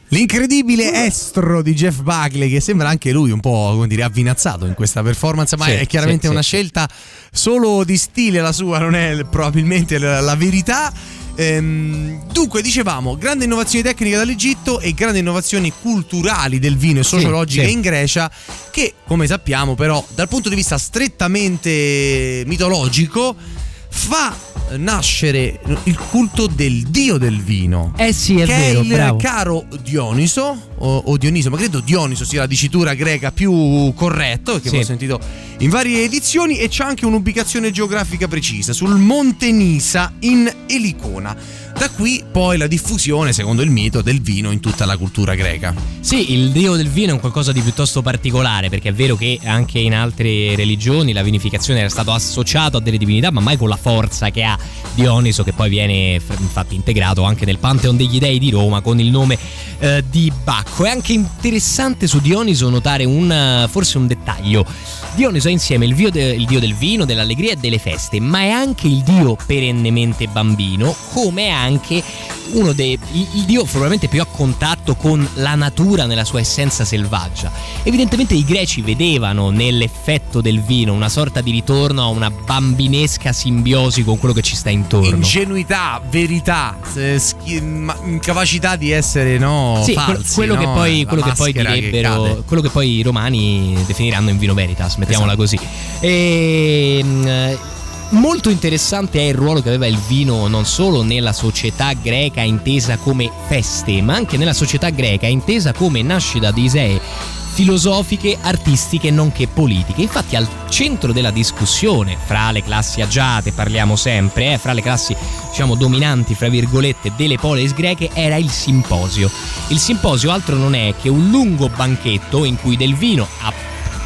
Speaker 4: L'incredibile estro di Jeff Buckley, che sembra anche lui un po' come dire avvinazzato in questa performance, ma
Speaker 5: Sì,
Speaker 4: è chiaramente
Speaker 5: sì,
Speaker 4: una
Speaker 5: sì.
Speaker 4: scelta solo di stile la sua, non è probabilmente la, la verità. Ehm, dunque, dicevamo, grande innovazione tecnica dall'Egitto e grandi innovazioni culturali del vino e sociologiche
Speaker 5: sì.
Speaker 4: in Grecia, che come sappiamo però dal punto di vista strettamente mitologico fa nascere il culto del dio del vino
Speaker 5: Eh sì, è
Speaker 4: che
Speaker 5: vero,
Speaker 4: è il
Speaker 5: bravo.
Speaker 4: caro Dioniso o, o Dioniso, ma credo Dioniso sia la dicitura greca più corretta, perché
Speaker 5: Sì.
Speaker 4: l'ho sentito in varie edizioni e c'è anche un'ubicazione geografica precisa sul Monte Nisa in Elicona. Da qui poi la diffusione, secondo il mito, del vino in tutta la cultura greca.
Speaker 5: Sì, il dio del vino è un qualcosa di piuttosto particolare, perché è vero che anche in altre religioni la vinificazione era stato associato a delle divinità, ma mai con la forza che ha Dioniso, che poi viene infatti integrato anche nel Pantheon degli Dei di Roma con il nome eh, di Bacco. È anche interessante su Dioniso notare un, forse un dettaglio. Dioniso è insieme il, de- il dio del vino, dell'allegria e delle feste, ma è anche il dio perennemente bambino, come è anche uno dei il, dio probabilmente più a contatto con la natura nella sua essenza selvaggia. Evidentemente i greci vedevano nell'effetto del vino una sorta di ritorno a una bambinesca simbiosi con quello che ci sta intorno.
Speaker 4: Ingenuità, verità, capacità di essere no,
Speaker 5: Sì,
Speaker 4: falsi,
Speaker 5: quello,
Speaker 4: no?
Speaker 5: che poi, quello che poi
Speaker 4: che
Speaker 5: direbbero,
Speaker 4: cade.
Speaker 5: quello che poi i romani definiranno in vino veritas, mettiamola
Speaker 4: Esatto.
Speaker 5: così. E, mm, molto interessante è il ruolo che aveva il vino non solo nella società greca intesa come feste, ma anche nella società greca intesa come nascita di isee filosofiche, artistiche nonché politiche. Infatti al centro della discussione fra le classi agiate, parliamo sempre, eh, fra le classi diciamo dominanti, fra virgolette, delle polis greche era il simposio. Il simposio altro non è che un lungo banchetto in cui del vino a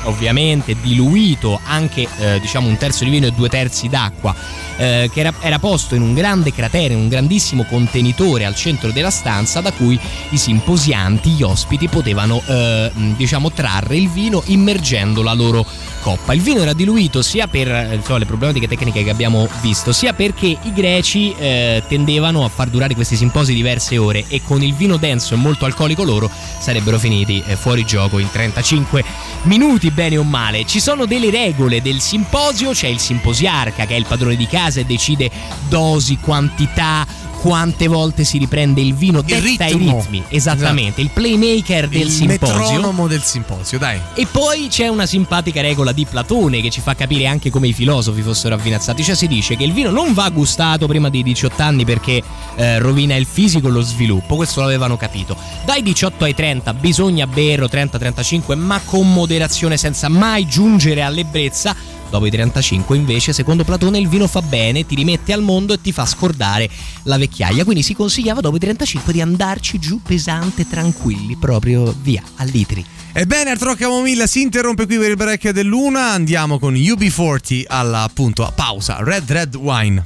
Speaker 5: ovviamente diluito anche eh, diciamo un terzo di vino e due terzi d'acqua eh, che era, era posto in un grande cratere, in un grandissimo contenitore al centro della stanza da cui i simposianti, gli ospiti potevano eh, diciamo trarre il vino immergendo la loro coppa. Il vino era diluito sia per eh, insomma, le problematiche tecniche che abbiamo visto, sia perché i greci eh, tendevano a far durare questi simposi diverse ore e con il vino denso e molto alcolico loro sarebbero finiti eh, fuori gioco in 35 minuti, bene o male. Ci sono delle regole del simposio, c'è il simposiarca che è il padrone di casa e decide dosi, quantità, quante volte si riprende il vino,
Speaker 4: Il
Speaker 5: detta i
Speaker 4: ritmo.
Speaker 5: ritmi, esattamente, il playmaker del
Speaker 4: il
Speaker 5: simposio.
Speaker 4: metronomo del simposio, dai.
Speaker 5: E poi c'è una simpatica regola di Platone che ci fa capire anche come i filosofi fossero avvinazzati. Cioè si dice che il vino non va gustato prima dei 18 anni perché eh, rovina il fisico e lo sviluppo. Questo l'avevano capito. Dai 18 ai 30 bisogna berlo 30-35 ma con moderazione senza mai giungere all'ebbrezza. Dopo i 35 invece, secondo Platone, il vino fa bene, ti rimette al mondo e ti fa scordare la vecchiaia. Quindi si consigliava dopo i 35 di andarci giù pesante, tranquilli, proprio via, a litri.
Speaker 4: Ebbene, Artro Camomilla si interrompe qui per il break dell'una. Andiamo con UB40 alla appunto pausa. Red Red Wine.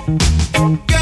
Speaker 9: Goes to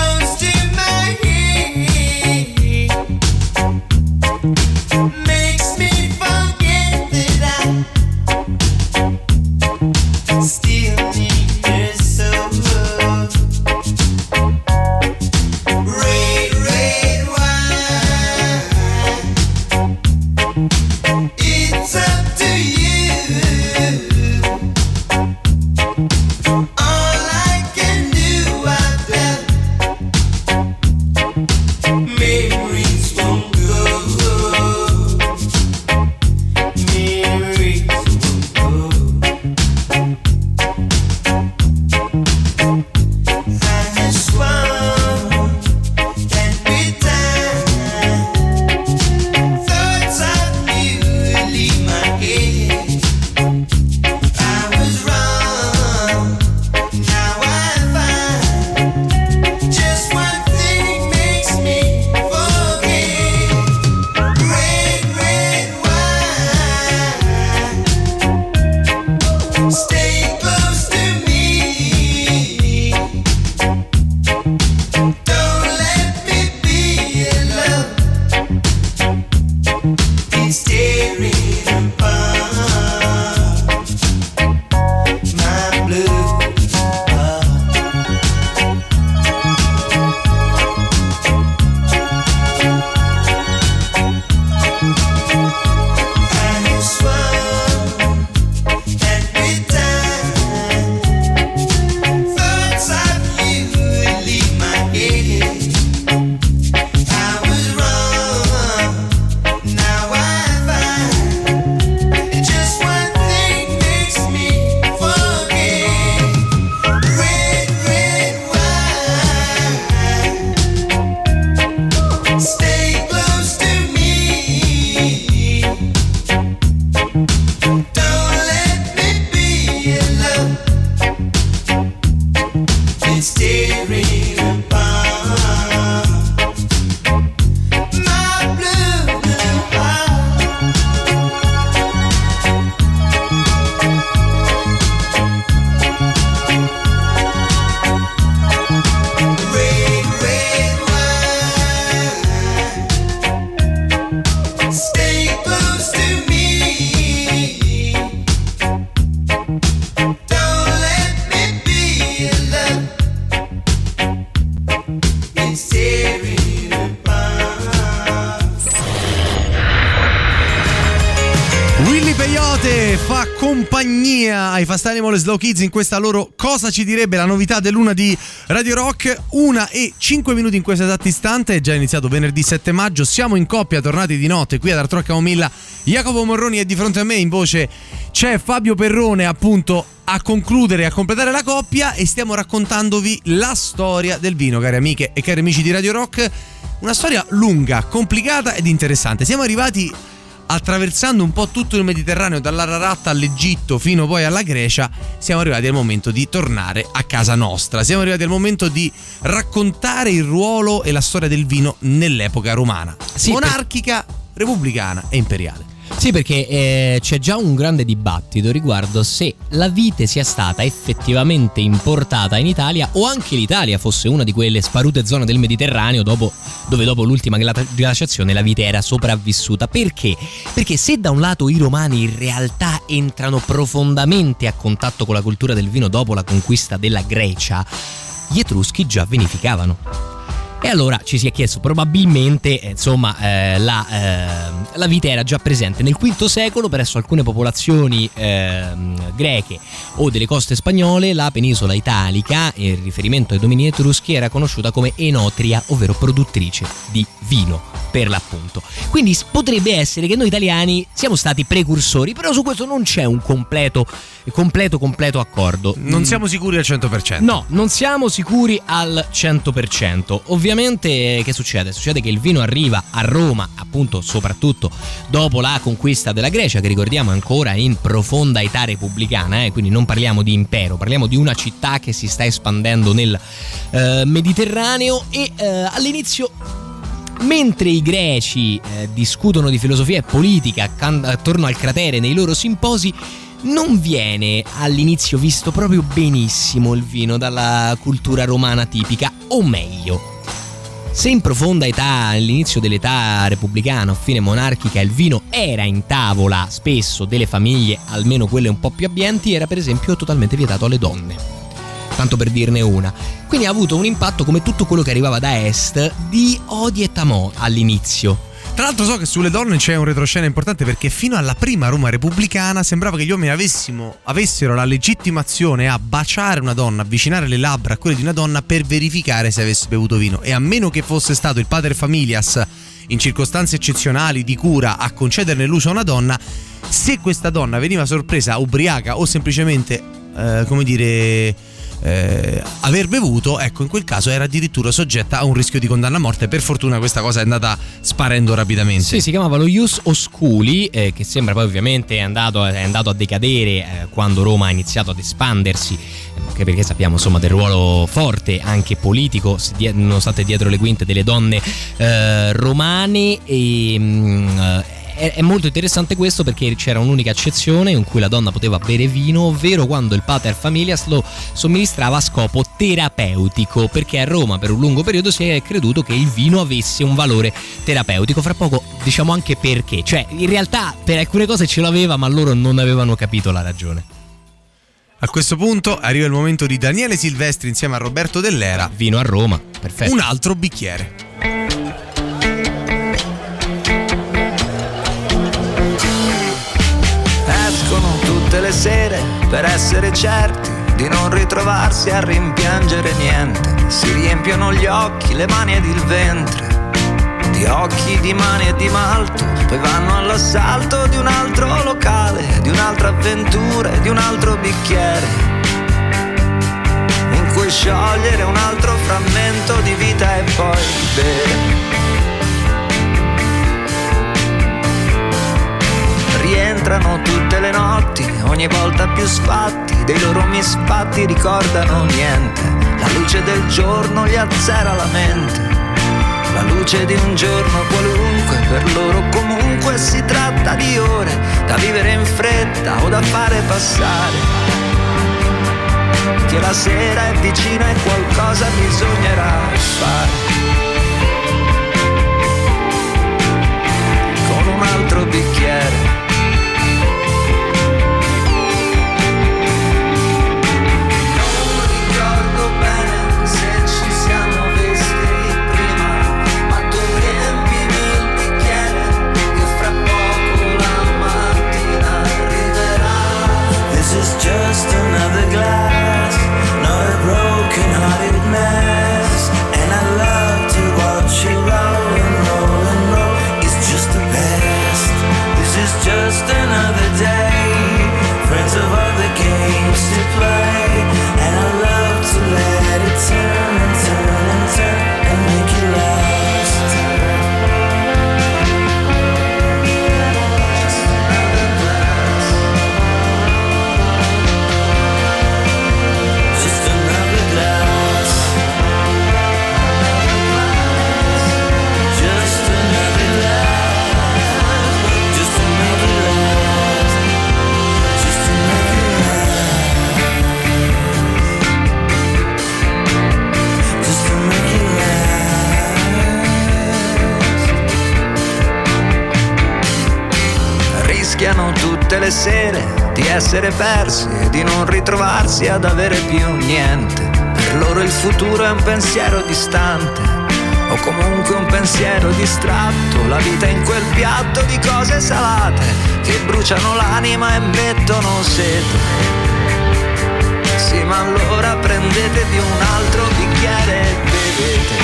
Speaker 4: Slow Kids in questa loro Cosa ci direbbe la novità dell'una di Radio Rock. Una e 5 minuti in questo esatto istante. È già iniziato venerdì 7 maggio. Siamo in coppia, tornati di notte qui ad Art Rock Camomilla. Jacopo Morroni è di fronte a me. In voce c'è Fabio Perrone, appunto. A concludere, a completare la coppia e stiamo raccontandovi la storia del vino, cari amiche e cari amici di Radio Rock. Una storia lunga, complicata ed interessante. Siamo arrivati attraversando un po' tutto il Mediterraneo, dall'Ararat all'Egitto fino poi alla Grecia, siamo arrivati al momento di tornare a casa nostra. Siamo arrivati al momento di raccontare il ruolo e la storia del vino nell'epoca romana,
Speaker 5: Sì,
Speaker 4: monarchica, repubblicana e imperiale.
Speaker 5: Sì, perché eh, c'è già un grande dibattito riguardo se la vite sia stata effettivamente importata in Italia o anche l'Italia fosse una di quelle sparute zone del Mediterraneo dopo- dove dopo l'ultima gla- glaciazione la vite era sopravvissuta. Perché? Perché se da un lato i romani in realtà entrano profondamente a contatto con la cultura del vino dopo la conquista della Grecia, gli Etruschi già vinificavano. E allora ci si è chiesto, probabilmente, eh, insomma, eh, la, eh, la vite era già presente nel V secolo presso alcune popolazioni ehm, greche o delle coste spagnole, la penisola italica, in riferimento ai domini etruschi, era conosciuta come Enotria, ovvero produttrice di vino, per l'appunto. Quindi potrebbe essere che noi italiani siamo stati precursori, però su questo non c'è un completo, completo, completo accordo.
Speaker 4: Non
Speaker 5: Mm.
Speaker 4: siamo sicuri al 100%.
Speaker 5: No, non siamo sicuri al 100%. Ovviamente eh, che succede? Succede che il vino arriva a Roma, appunto, soprattutto dopo la conquista della Grecia, che ricordiamo ancora in profonda età repubblicana, eh, quindi non parliamo di impero, parliamo di una città che si sta espandendo nel eh, Mediterraneo e eh, all'inizio Mentre i greci eh, discutono di filosofia e politica attorno al cratere nei loro simposi, non viene all'inizio visto proprio benissimo il vino dalla cultura romana tipica, o meglio. Se in profonda età, all'inizio dell'età repubblicana o fine monarchica, il vino era in tavola spesso delle famiglie, almeno quelle un po' più abbienti, era per esempio totalmente vietato alle donne tanto per dirne una. Quindi ha avuto un impatto come tutto quello che arrivava da est di odi e tamò all'inizio.
Speaker 4: Tra l'altro so che sulle donne c'è un retroscena importante perché fino alla prima Roma repubblicana sembrava che gli uomini avessimo- avessero la legittimazione a baciare una donna, avvicinare le labbra a quelle di una donna per verificare se avesse bevuto vino. E a meno che fosse stato il padre familias in circostanze eccezionali di cura a concederne l'uso a una donna, se questa donna veniva sorpresa ubriaca o semplicemente, eh, come dire, eh, aver bevuto, ecco, in quel caso era addirittura soggetta a un rischio di condanna a morte. Per fortuna questa cosa è andata sparendo rapidamente.
Speaker 5: Sì, si chiamava lo Ius Osculi, eh, che sembra poi ovviamente è andato, è andato a decadere eh, quando Roma ha iniziato ad espandersi, eh, anche perché sappiamo insomma del ruolo forte anche politico, nonostante dietro le quinte delle donne eh, romane e... è è molto interessante questo perché c'era un'unica eccezione in cui la donna poteva bere vino, ovvero quando il pater familias lo somministrava a scopo terapeutico, perché a Roma per un lungo periodo si è creduto che il vino avesse un valore terapeutico. Fra poco diciamo anche perché, cioè in realtà per alcune cose ce l'aveva, ma loro non avevano capito la ragione.
Speaker 4: A questo punto arriva il momento di Daniele Silvestri insieme a Roberto Dell'Era.
Speaker 5: Vino a Roma, perfetto.
Speaker 4: Un altro bicchiere.
Speaker 10: Tutte le sere per essere certi di non ritrovarsi a rimpiangere niente. Si riempiono gli occhi, le mani ed il ventre. Di occhi, di mani e di malto. Poi vanno all'assalto di un altro locale, di un'altra avventura e di un altro bicchiere. In cui sciogliere un altro frammento di vita e poi bere. Rientrano tutte le notti, ogni volta più sfatti, dei loro misfatti ricordano niente. La luce del giorno gli azzera la mente. La luce di un giorno qualunque, per loro comunque si tratta di ore da vivere in fretta o da fare passare. Che la sera è vicina e qualcosa bisognerà fare. Con un altro bicchiere. Sere di essere persi e di non ritrovarsi ad avere più niente. Per loro il futuro è un pensiero distante o comunque un pensiero distratto. La vita in quel piatto di cose salate che bruciano l'anima e mettono sete. Sì, ma allora prendetevi un altro bicchiere e bevete.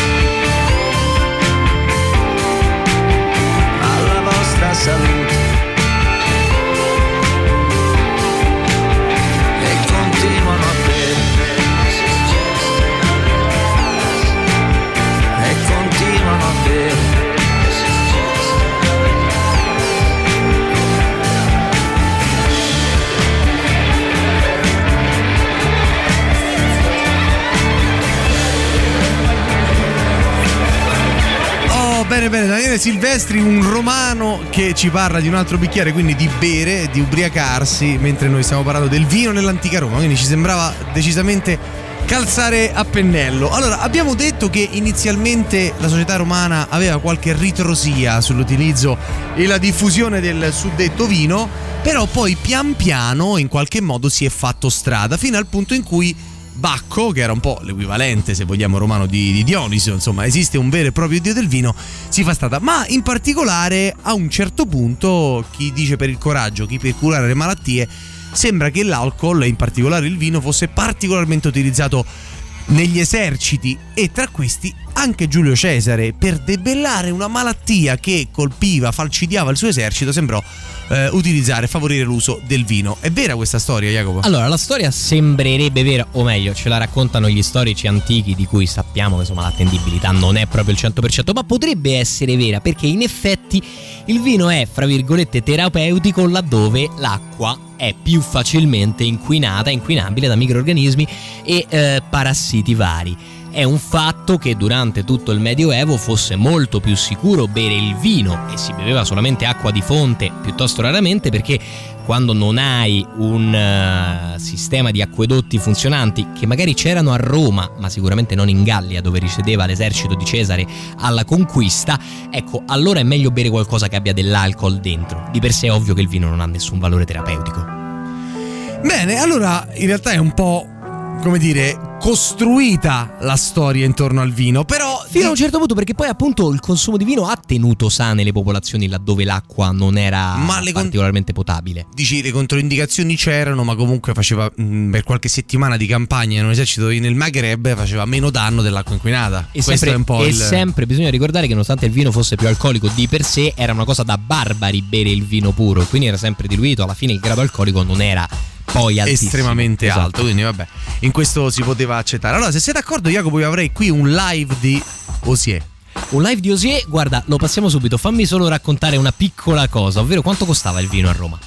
Speaker 10: Alla vostra salute.
Speaker 4: Bene, bene, Daniele Silvestri, un romano che ci parla di un altro bicchiere, quindi di bere, di ubriacarsi, mentre noi stiamo parlando del vino nell'antica Roma, quindi ci sembrava decisamente calzare a pennello. Allora, abbiamo detto che inizialmente la società romana aveva qualche ritrosia sull'utilizzo e la diffusione del suddetto vino, però poi pian piano in qualche modo si è fatto strada, fino al punto in cui Bacco, che era un po' l'equivalente, se vogliamo, romano di, di Dionisio, insomma, esiste un vero e proprio dio del vino, si fa strada. Ma in particolare, a un certo punto, chi dice per il coraggio, chi per curare le malattie, sembra che l'alcol, in particolare il vino, fosse particolarmente utilizzato negli eserciti e tra questi anche Giulio Cesare per debellare una malattia che colpiva, falcidiava il suo esercito sembrò eh, utilizzare e favorire l'uso del vino. È vera questa storia, Jacopo?
Speaker 5: Allora, la storia sembrerebbe vera, o meglio, ce la raccontano gli storici antichi di cui sappiamo che insomma l'attendibilità non è proprio il 100%, ma potrebbe essere vera perché in effetti il vino è, fra virgolette, terapeutico laddove l'acqua è più facilmente inquinata, inquinabile da microrganismi e eh, parassiti vari. È un fatto che durante tutto il Medioevo fosse molto più sicuro bere il vino e si beveva solamente acqua di fonte piuttosto raramente perché quando non hai un eh, sistema di acquedotti funzionanti che magari c'erano a Roma, ma sicuramente non in Gallia dove risiedeva l'esercito di Cesare alla conquista, ecco, allora è meglio bere qualcosa che abbia dell'alcol dentro. Di per sé è ovvio che il vino non ha nessun valore terapeutico.
Speaker 4: Bene, allora in realtà è un po', come dire, costruita la storia intorno al vino, però...
Speaker 5: Fino a un certo punto, perché poi appunto il consumo di vino ha tenuto sane le popolazioni laddove l'acqua non era
Speaker 4: le con-
Speaker 5: particolarmente potabile.
Speaker 4: Dici le controindicazioni c'erano, ma comunque faceva mh, per qualche settimana di campagna in un esercito nel Maghreb faceva meno danno dell'acqua inquinata.
Speaker 5: E
Speaker 4: Questo
Speaker 5: sempre,
Speaker 4: è un po'
Speaker 5: e
Speaker 4: il
Speaker 5: sempre bisogna ricordare che nonostante il vino fosse più alcolico di per sé, era una cosa da barbari bere il vino puro, quindi era sempre diluito, alla fine il grado alcolico non era poi altissimo.
Speaker 4: estremamente
Speaker 5: Esatto.
Speaker 4: alto, quindi vabbè, in questo si poteva accettare. Allora, se sei d'accordo Jacopo, io avrei qui un live di Osier.
Speaker 5: Un live di Osier, guarda, lo passiamo subito, fammi solo raccontare una piccola cosa, ovvero quanto costava il vino a Roma.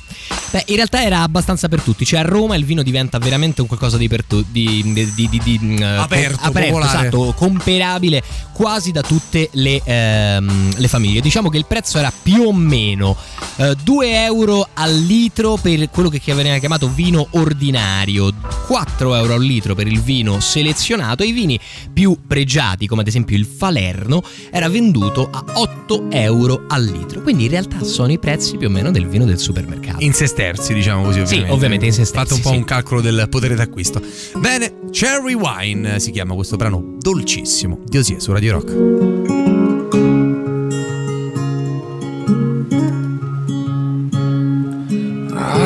Speaker 5: Beh, in realtà era abbastanza per tutti. Cioè, a Roma il vino diventa veramente un qualcosa di, per tu- di, di, di- di- di, eh,
Speaker 4: Aperto, popolare.
Speaker 5: esatto, comperabile quasi da tutte le, ehm, le famiglie. Diciamo che il prezzo era più o meno eh, 2 euro al litro per quello che veniva chiamato vino ordinario, 4 euro al litro per il vino selezionato e i vini più pregiati, come ad esempio il Falerno, era venduto a 8 euro al litro. Quindi in realtà sono i prezzi più o meno del vino del supermercato.
Speaker 4: In sesterzi, diciamo così, ovviamente.
Speaker 5: ovviamente in sesterzi,
Speaker 4: Fatto un po'
Speaker 5: sì.
Speaker 4: un calcolo del potere d'acquisto. Bene, Cherry Wine si chiama questo brano dolcissimo. Diosie su Radio Rock.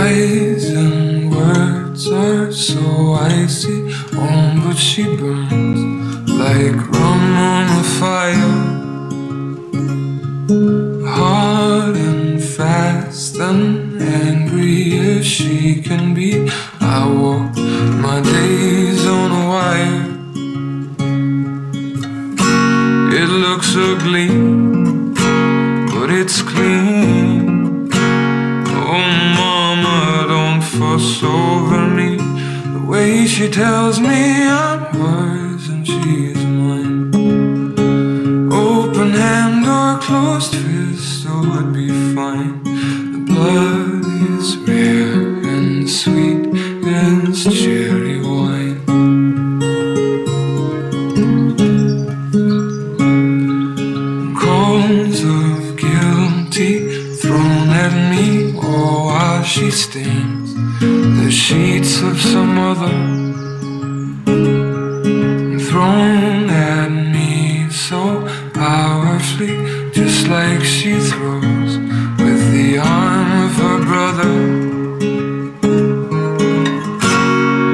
Speaker 11: Eyes and words are so icy, oh, but she burns like rum on a fire. Hard and fast and angry as she can be, I walk my days on a wire. It looks ugly, but it's clean. Oh, mama, don't fuss over me. The way she tells me I'm hers and she's mine. Open hand closed fist, oh, would be fine. The blood is rare and sweet as cherry wine. Calls of guilty thrown at me, oh, while she stains the sheets of some other. Thrown at me so powerfully, like she throws with the arm of her brother.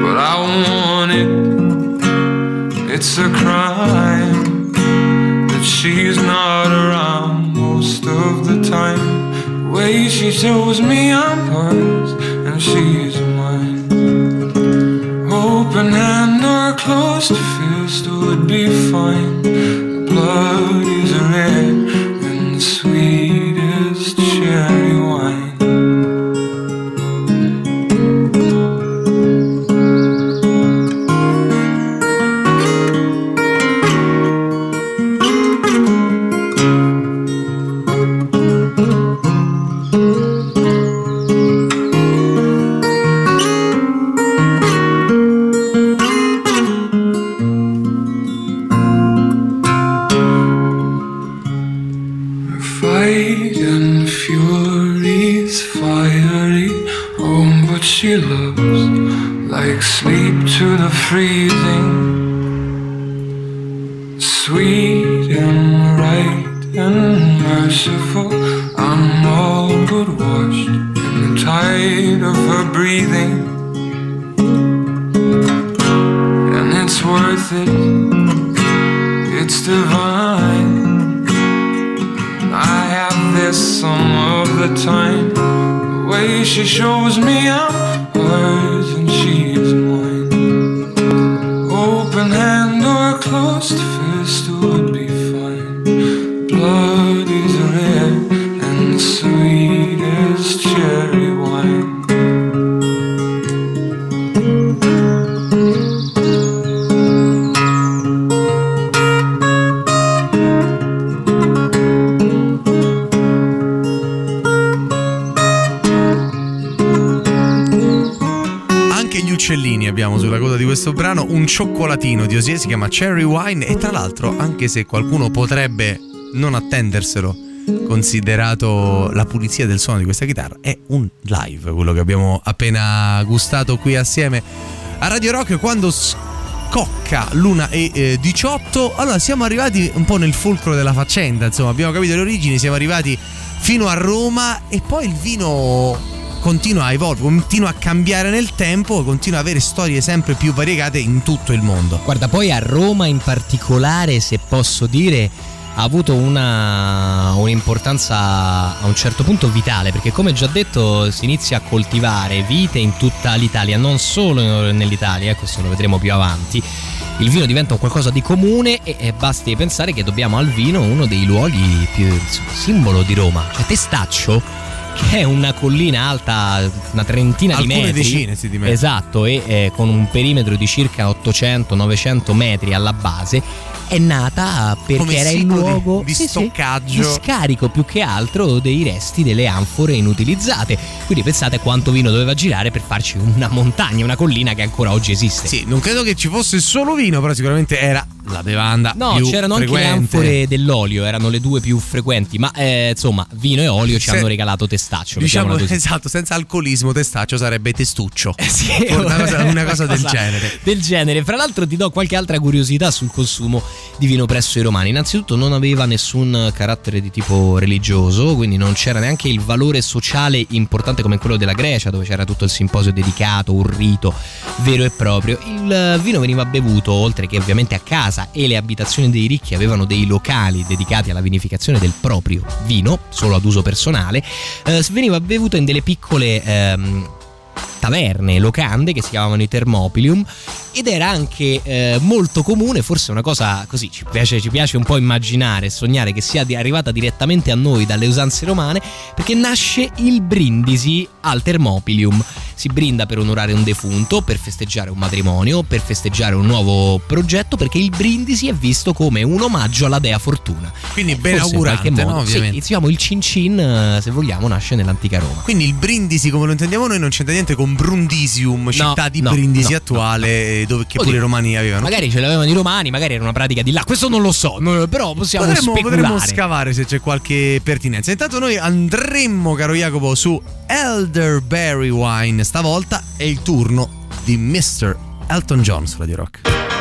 Speaker 11: But I want it, it's a crime that she's not around most of the time. The way she shows me I'm hers and she's mine. Open hand or closed fist would be fine. The blood is red she loves like sleep to the freezing.
Speaker 4: Brano. Un cioccolatino di Osie si chiama Cherry Wine. E tra l'altro, anche se qualcuno potrebbe non attenderselo, considerato la pulizia del suono di questa chitarra, è un live quello che abbiamo appena gustato qui assieme a Radio Rock quando scocca l'una e eh, 18. Allora, siamo arrivati un po' nel fulcro della faccenda. Insomma, abbiamo capito le origini, siamo arrivati fino a Roma e poi il vino continua a evolvere, continua a cambiare nel tempo, continua ad avere storie sempre più variegate in tutto il mondo.
Speaker 5: Guarda, poi a Roma in particolare, se posso dire, ha avuto una, un'importanza a un certo punto vitale, perché come già detto si inizia a coltivare vite in tutta l'Italia, non solo nell'Italia, questo lo vedremo più avanti. Il vino diventa qualcosa di comune e, e basti pensare che dobbiamo al vino uno dei luoghi più simbolo di Roma. Cioè Testaccio, che è una collina alta una trentina
Speaker 4: Alcune
Speaker 5: di metri.
Speaker 4: decine, sì, di metri.
Speaker 5: Esatto, e eh, con un perimetro di circa 800-900 metri alla base. È nata perché
Speaker 4: Come
Speaker 5: era il
Speaker 4: sito di-
Speaker 5: luogo
Speaker 4: di
Speaker 5: sì, sì,
Speaker 4: stoccaggio.
Speaker 5: di scarico più che altro dei resti delle anfore inutilizzate. Quindi pensate quanto vino doveva girare per farci una montagna, una collina che ancora oggi esiste.
Speaker 4: Sì, non credo che ci fosse solo vino, però sicuramente era la bevanda
Speaker 5: No, c'erano anche le
Speaker 4: frequente.
Speaker 5: anfore dell'olio, erano le due più frequenti, ma eh, insomma, vino e olio ci
Speaker 4: Se-
Speaker 5: hanno regalato testaccio.
Speaker 4: Diciamo
Speaker 5: così.
Speaker 4: esatto, senza alcolismo testaccio sarebbe testuccio.
Speaker 5: Eh sì,
Speaker 4: una cosa, una cosa del genere.
Speaker 5: Del genere. Fra l'altro ti do qualche altra curiosità sul consumo di vino presso i romani. Innanzitutto non aveva nessun carattere di tipo religioso, quindi non c'era neanche il valore sociale importante come quello della Grecia, dove c'era tutto il simposio dedicato, un rito vero e proprio. Il vino veniva bevuto, oltre che ovviamente a casa, e le abitazioni dei ricchi avevano dei locali dedicati alla vinificazione del proprio vino, solo ad uso personale, eh, veniva bevuto in delle piccole... ehm, taverne, locande che si chiamavano i Thermopolium ed era anche eh, molto comune, forse una cosa così ci piace, ci piace un po' immaginare sognare che sia arrivata direttamente a noi dalle usanze romane perché nasce il brindisi al Thermopolium. Si brinda per onorare un defunto, per festeggiare un matrimonio, per festeggiare un nuovo progetto perché il brindisi è visto come un omaggio alla dea fortuna.
Speaker 4: Quindi
Speaker 5: in
Speaker 4: benaugurante,
Speaker 5: qualche
Speaker 4: no,
Speaker 5: modo.
Speaker 4: ovviamente.
Speaker 5: Sì, diciamo il cin cin, eh, se vogliamo, nasce nell'antica Roma.
Speaker 4: Quindi il Brindisi, come lo intendiamo noi, non c'entra niente con Brundisium, città di
Speaker 5: no,
Speaker 4: Brindisi
Speaker 5: no,
Speaker 4: attuale, dove, che
Speaker 5: Oddio,
Speaker 4: pure i romani avevano.
Speaker 5: Magari ce l'avevano i romani, magari era una pratica di là. Questo non lo so, però possiamo
Speaker 4: Potremmo,
Speaker 5: speculare.
Speaker 4: potremmo scavare se c'è qualche pertinenza. Intanto noi andremmo, caro Jacopo, su Elderberry Wine. Stavolta è il turno di Mr. Elton John su Radio Rock.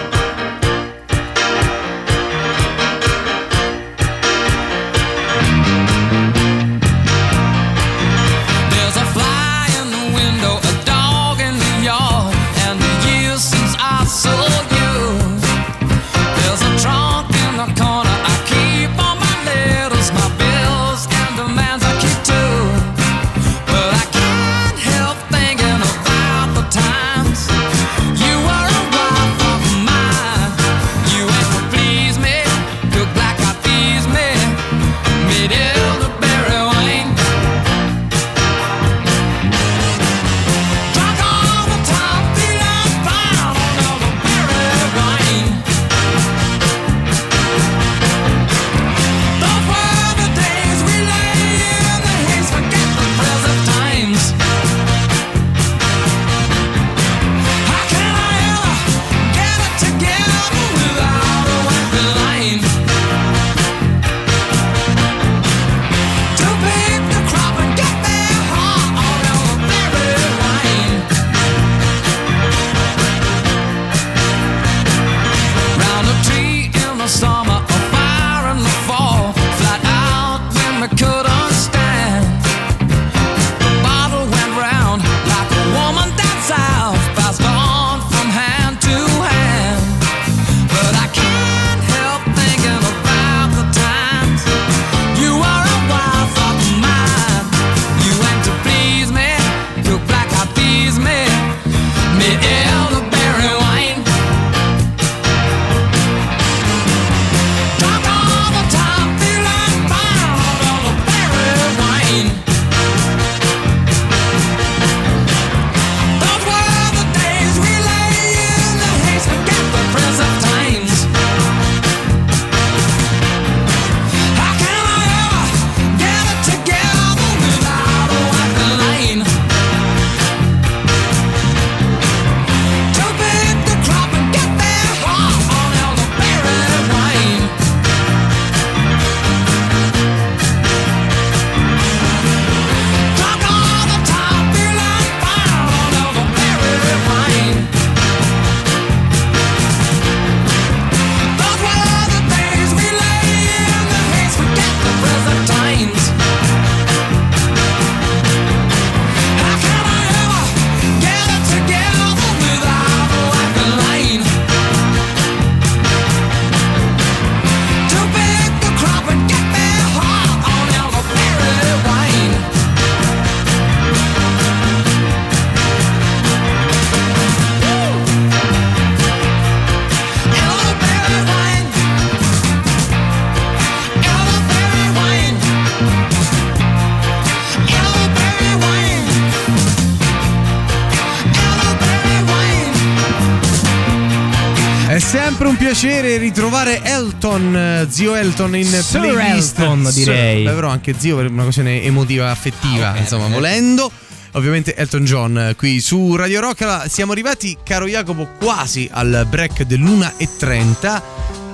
Speaker 4: Piacere ritrovare Elton, eh, zio Elton in
Speaker 5: Sir
Speaker 4: playlist.
Speaker 5: Elton,
Speaker 4: Sir,
Speaker 5: direi.
Speaker 4: beh, però anche zio per una questione emotiva, affettiva,
Speaker 5: Ah,
Speaker 4: insomma,
Speaker 5: ok.
Speaker 4: volendo. Ovviamente Elton John eh, qui su Radio Rock. Siamo arrivati, caro Jacopo, quasi al break dell'1.30.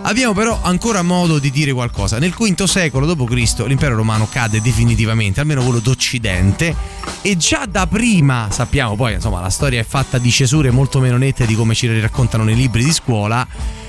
Speaker 4: Abbiamo però ancora modo di dire qualcosa. Nel V secolo d.C. l'impero romano cade definitivamente, almeno quello d'Occidente, e già da prima sappiamo, poi insomma la storia è fatta di cesure molto meno nette di come ci raccontano nei libri di scuola.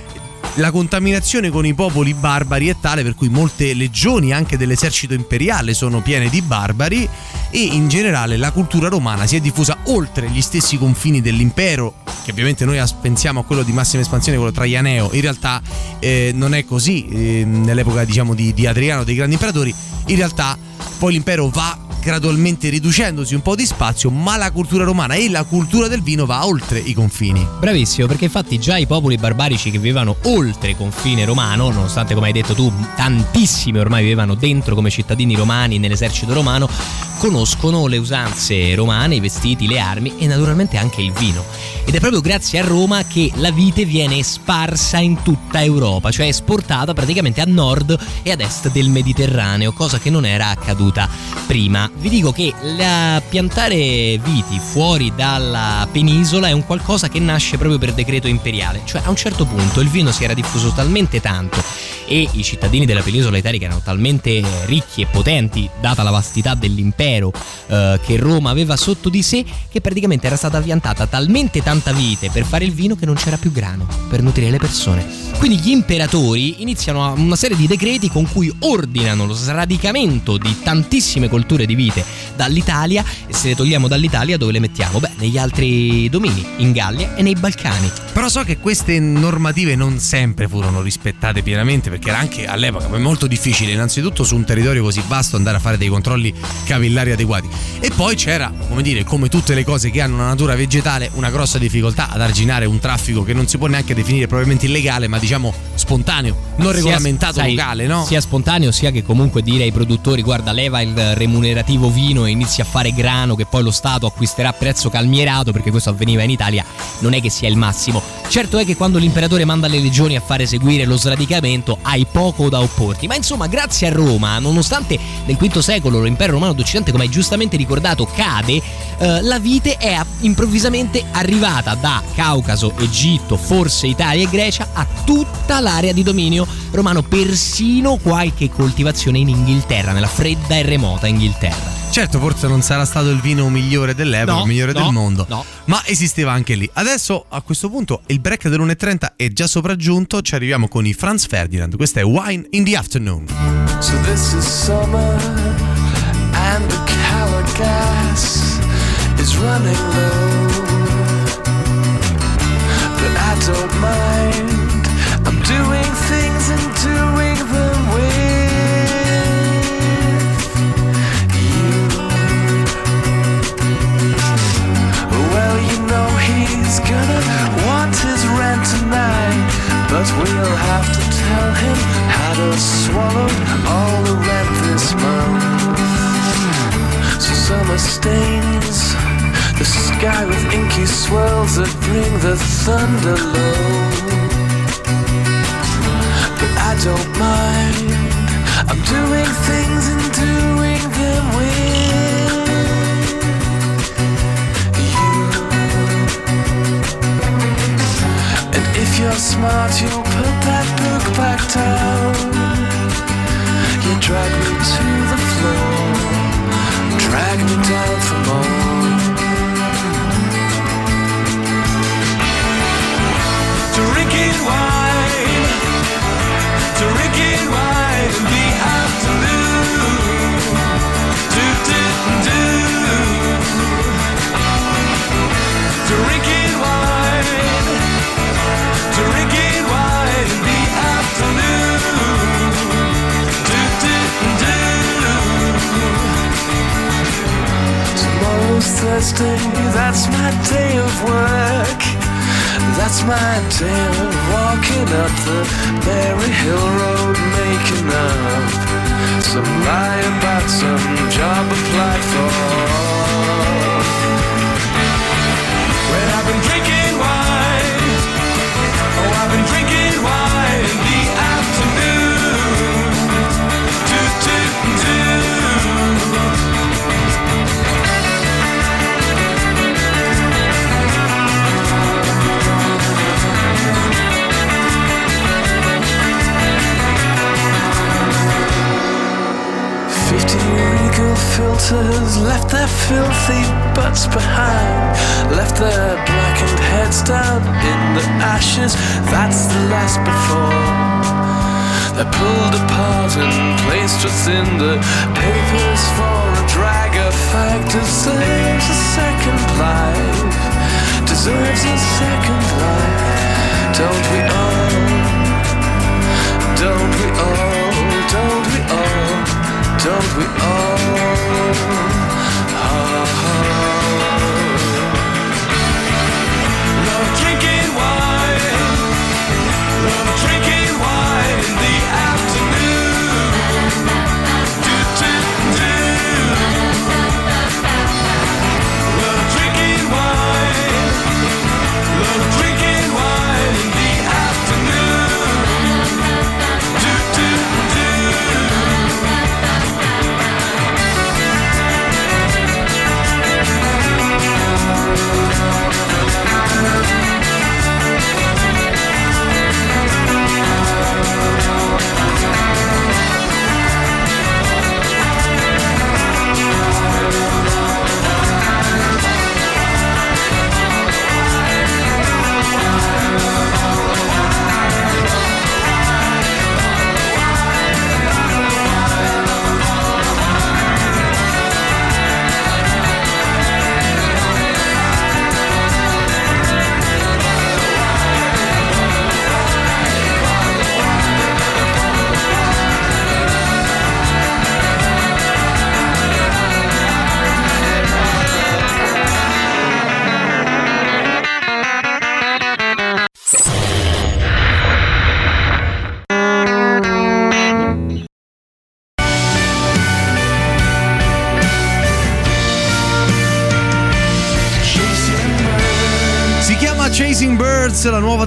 Speaker 4: La contaminazione con i popoli barbari è tale per cui molte legioni anche dell'esercito imperiale sono piene di barbari e in generale la cultura romana si è diffusa oltre gli stessi confini dell'impero, che ovviamente noi pensiamo a quello di massima espansione, quello traianeo, in realtà eh, non è così, eh, nell'epoca diciamo di, di Adriano, dei grandi imperatori, in realtà poi l'impero va gradualmente riducendosi un po' di spazio, ma la cultura romana e la cultura del vino va oltre i confini.
Speaker 5: Bravissimo, perché infatti già i popoli barbarici che vivevano oltre il confine romano, nonostante come hai detto tu, tantissimi ormai vivevano dentro come cittadini romani nell'esercito romano, conoscono le usanze romane, i vestiti, le armi e naturalmente anche il vino. Ed è proprio grazie a Roma che la vite viene sparsa in tutta Europa, cioè esportata praticamente a nord e ad est del Mediterraneo, cosa che non era accaduta prima. Vi dico che la piantare viti fuori dalla penisola è un qualcosa che nasce proprio per decreto imperiale, cioè a un certo punto il vino si era diffuso talmente tanto e i cittadini della penisola italica erano talmente ricchi e potenti, data la vastità dell'impero eh, che Roma aveva sotto di sé, che praticamente era stata piantata talmente tanta vite per fare il vino che non c'era più grano per nutrire le persone. Quindi gli imperatori iniziano una serie di decreti con cui ordinano lo sradicamento di tantissime colture di vite dall'Italia e se le togliamo dall'Italia dove le mettiamo? Beh, negli altri domini, in Gallia e nei Balcani.
Speaker 4: Però so che queste normative non sempre furono rispettate pienamente perché era anche all'epoca molto difficile innanzitutto su un territorio così vasto andare a fare dei controlli capillari adeguati e poi c'era, come dire, come tutte le cose che hanno una natura vegetale, una grossa difficoltà ad arginare un traffico che non si può neanche definire probabilmente illegale ma diciamo spontaneo, non
Speaker 5: Sia-
Speaker 4: regolamentato
Speaker 5: sai,
Speaker 4: locale, no?
Speaker 5: Sia spontaneo sia che comunque dire ai produttori guarda leva il remunerativo vino e inizia a fare grano che poi lo Stato acquisterà a prezzo calmierato perché questo avveniva in Italia non è che sia il massimo. Certo è che quando l'imperatore manda le legioni a fare seguire lo sradicamento hai poco da opporti, ma insomma grazie a Roma, nonostante nel V secolo l'impero romano d'Occidente come hai giustamente ricordato cade, eh, la vite è improvvisamente arrivata da Caucaso, Egitto, forse Italia e Grecia a tutta l'area di dominio romano, persino qualche coltivazione in Inghilterra, nella fredda e remota Inghilterra.
Speaker 4: Certo, forse non sarà stato il vino migliore dell'epoca,
Speaker 5: No,
Speaker 4: il migliore
Speaker 5: no,
Speaker 4: del mondo,
Speaker 5: no.
Speaker 4: ma esisteva anche lì. Adesso a questo punto il break dell'1.30 è già sopraggiunto, ci arriviamo con i Franz Ferdinand, questo è Wine in the Afternoon.
Speaker 6: So this is summer and the color gas is running low. But I don't mind. I'm doing things and doing he's gonna want his rent tonight, but we'll have to tell him how to swallow all the rent this month. So summer stains the sky with inky swirls that bring the thunder low. But I don't mind. I'm doing things and You're smart, you'll put that book back down. You drag me to the Thursday, that's my day of work. That's my day of walking up the Berry Hill Road, making up some lie about some job applied for. When I've been drinking wine, oh, I've been drinking martyrs left their filthy butts behind, left their blackened heads down in the ashes. That's the last before. They're pulled apart and placed within the papers for a drag effect. Deserves a second life. Deserves a second life. Don't we all? Don't we all? Don't we all? Don't we all? Love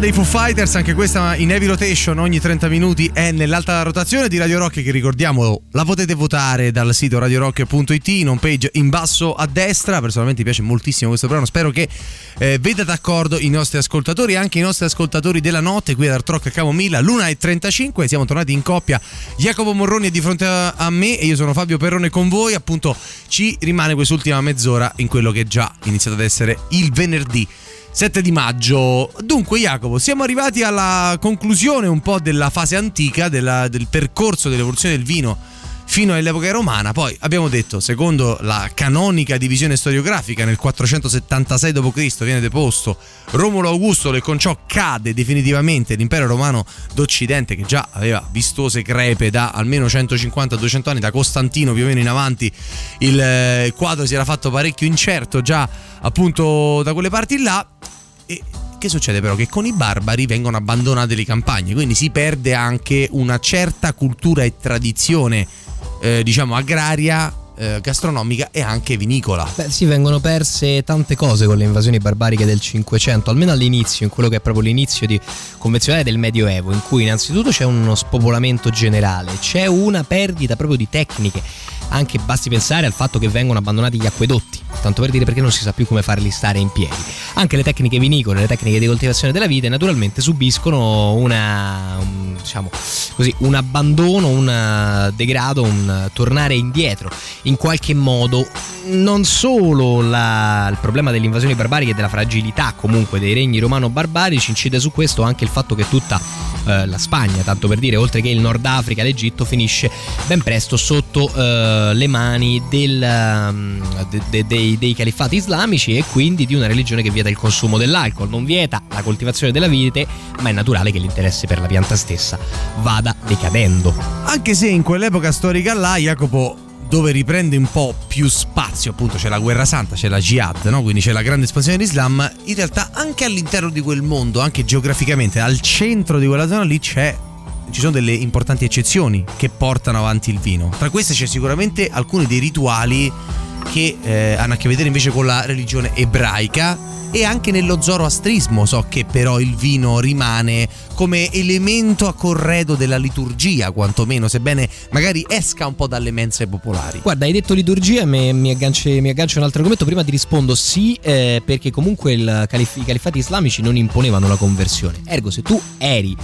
Speaker 4: dei Foo Fighters, anche questa in heavy rotation ogni 30 minuti è nell'alta rotazione di Radio Rock che ricordiamo la potete votare dal sito radiorock.it in home page in basso a destra, personalmente mi piace moltissimo questo brano, spero che eh, veda d'accordo i nostri ascoltatori, anche i nostri ascoltatori della notte qui ad Art Rock a Camomilla, l'una e 35, siamo tornati in coppia, Jacopo Morroni è di fronte a me e io sono Fabio Perrone con voi, appunto ci rimane quest'ultima mezz'ora in quello che è già iniziato ad essere il venerdì. 7 di maggio. Dunque, Jacopo, siamo arrivati alla conclusione un po' della fase antica, della- del percorso dell'evoluzione del vino fino all'epoca romana. Poi abbiamo detto, secondo la canonica divisione storiografica, nel 476 d.C. viene deposto Romolo Augusto e con ciò cade definitivamente l'impero romano d'Occidente che già aveva vistose crepe da almeno 150-200 anni, da Costantino più o meno in avanti il eh, quadro si era fatto parecchio incerto già appunto da quelle parti là. E che succede però? Che con i barbari vengono abbandonate le campagne, quindi si perde anche una certa cultura e tradizione, eh, diciamo, agraria, eh, gastronomica e anche vinicola.
Speaker 5: Beh, sì, vengono perse tante cose con le invasioni barbariche del Cinquecento, almeno all'inizio, in quello che è proprio l'inizio di- convenzionale del Medioevo, in cui innanzitutto c'è uno spopolamento generale, c'è una perdita proprio di tecniche. Anche basti pensare al fatto che vengono abbandonati gli acquedotti, tanto per dire perché non si sa più come farli stare in piedi. Anche le tecniche vinicole, le tecniche di coltivazione della vite naturalmente subiscono una, un, diciamo così, un abbandono, un degrado, un tornare indietro. In qualche modo non solo la- il problema delle invasioni barbariche e della fragilità comunque dei regni romano-barbarici incide su questo anche il fatto che tutta eh, la Spagna, tanto per dire, oltre che il Nord Africa, l'Egitto, finisce ben presto sotto eh, le mani del, ehm, de- de- dei, dei califfati islamici e quindi di una religione che vieta il consumo dell'alcol, non vieta la coltivazione della vite, ma è naturale che l'interesse per la pianta stessa vada decadendo.
Speaker 4: Anche se in quell'epoca storica là, Jacopo, dove riprende un po' più spazio, appunto c'è la guerra santa, c'è la jihad, no? quindi c'è la grande espansione dell'Islam, in realtà anche all'interno di quel mondo, anche geograficamente, al centro di quella zona lì c'è... Ci sono delle importanti eccezioni che portano avanti il vino. Tra queste c'è sicuramente alcuni dei rituali che eh, hanno a che vedere invece con la religione ebraica e anche nello zoroastrismo so che però il vino rimane come elemento a corredo della liturgia quantomeno sebbene magari esca un po' dalle mense popolari
Speaker 5: Guarda, hai detto liturgia, mi, mi, agganci- mi aggancio un altro argomento. Prima ti rispondo sì, eh, perché comunque calif- i califfati islamici non imponevano la conversione. Ergo, se tu eri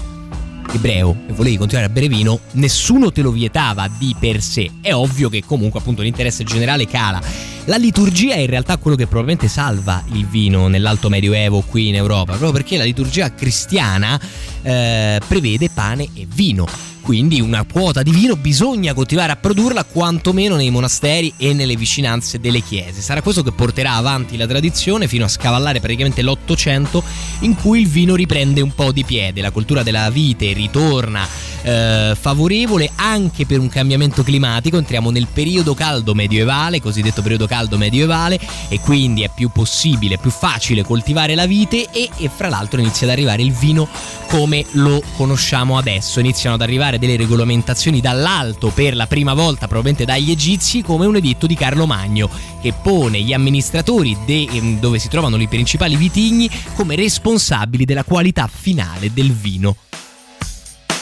Speaker 5: ebreo e volevi continuare a bere vino, nessuno te lo vietava di per sé. È ovvio che comunque appunto l'interesse generale cala. La liturgia è in realtà quello che probabilmente salva il vino nell'alto medioevo qui in Europa, proprio perché la liturgia cristiana eh, prevede pane e vino. Quindi una quota di vino bisogna continuare a produrla quantomeno nei monasteri e nelle vicinanze delle chiese. Sarà questo che porterà avanti la tradizione fino a scavallare praticamente l'Ottocento in cui il vino riprende un po' di piede, la cultura della vite ritorna eh, favorevole anche per un cambiamento climatico, entriamo nel periodo caldo medievale, cosiddetto periodo caldo medievale e quindi è più possibile, più facile coltivare la vite e, e fra l'altro inizia ad arrivare il vino come lo conosciamo adesso, iniziano ad arrivare delle regolamentazioni dall'alto per la prima volta probabilmente dagli egizi come un editto di Carlo Magno che pone gli amministratori de- ehm, dove si trovano i principali vitigni come responsabili della qualità finale del vino.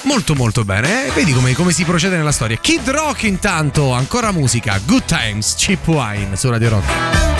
Speaker 4: Molto molto bene, eh? vedi come, come si procede nella storia. Kid Rock intanto, ancora musica, Good Times, Cheap Wine su Radio Rock.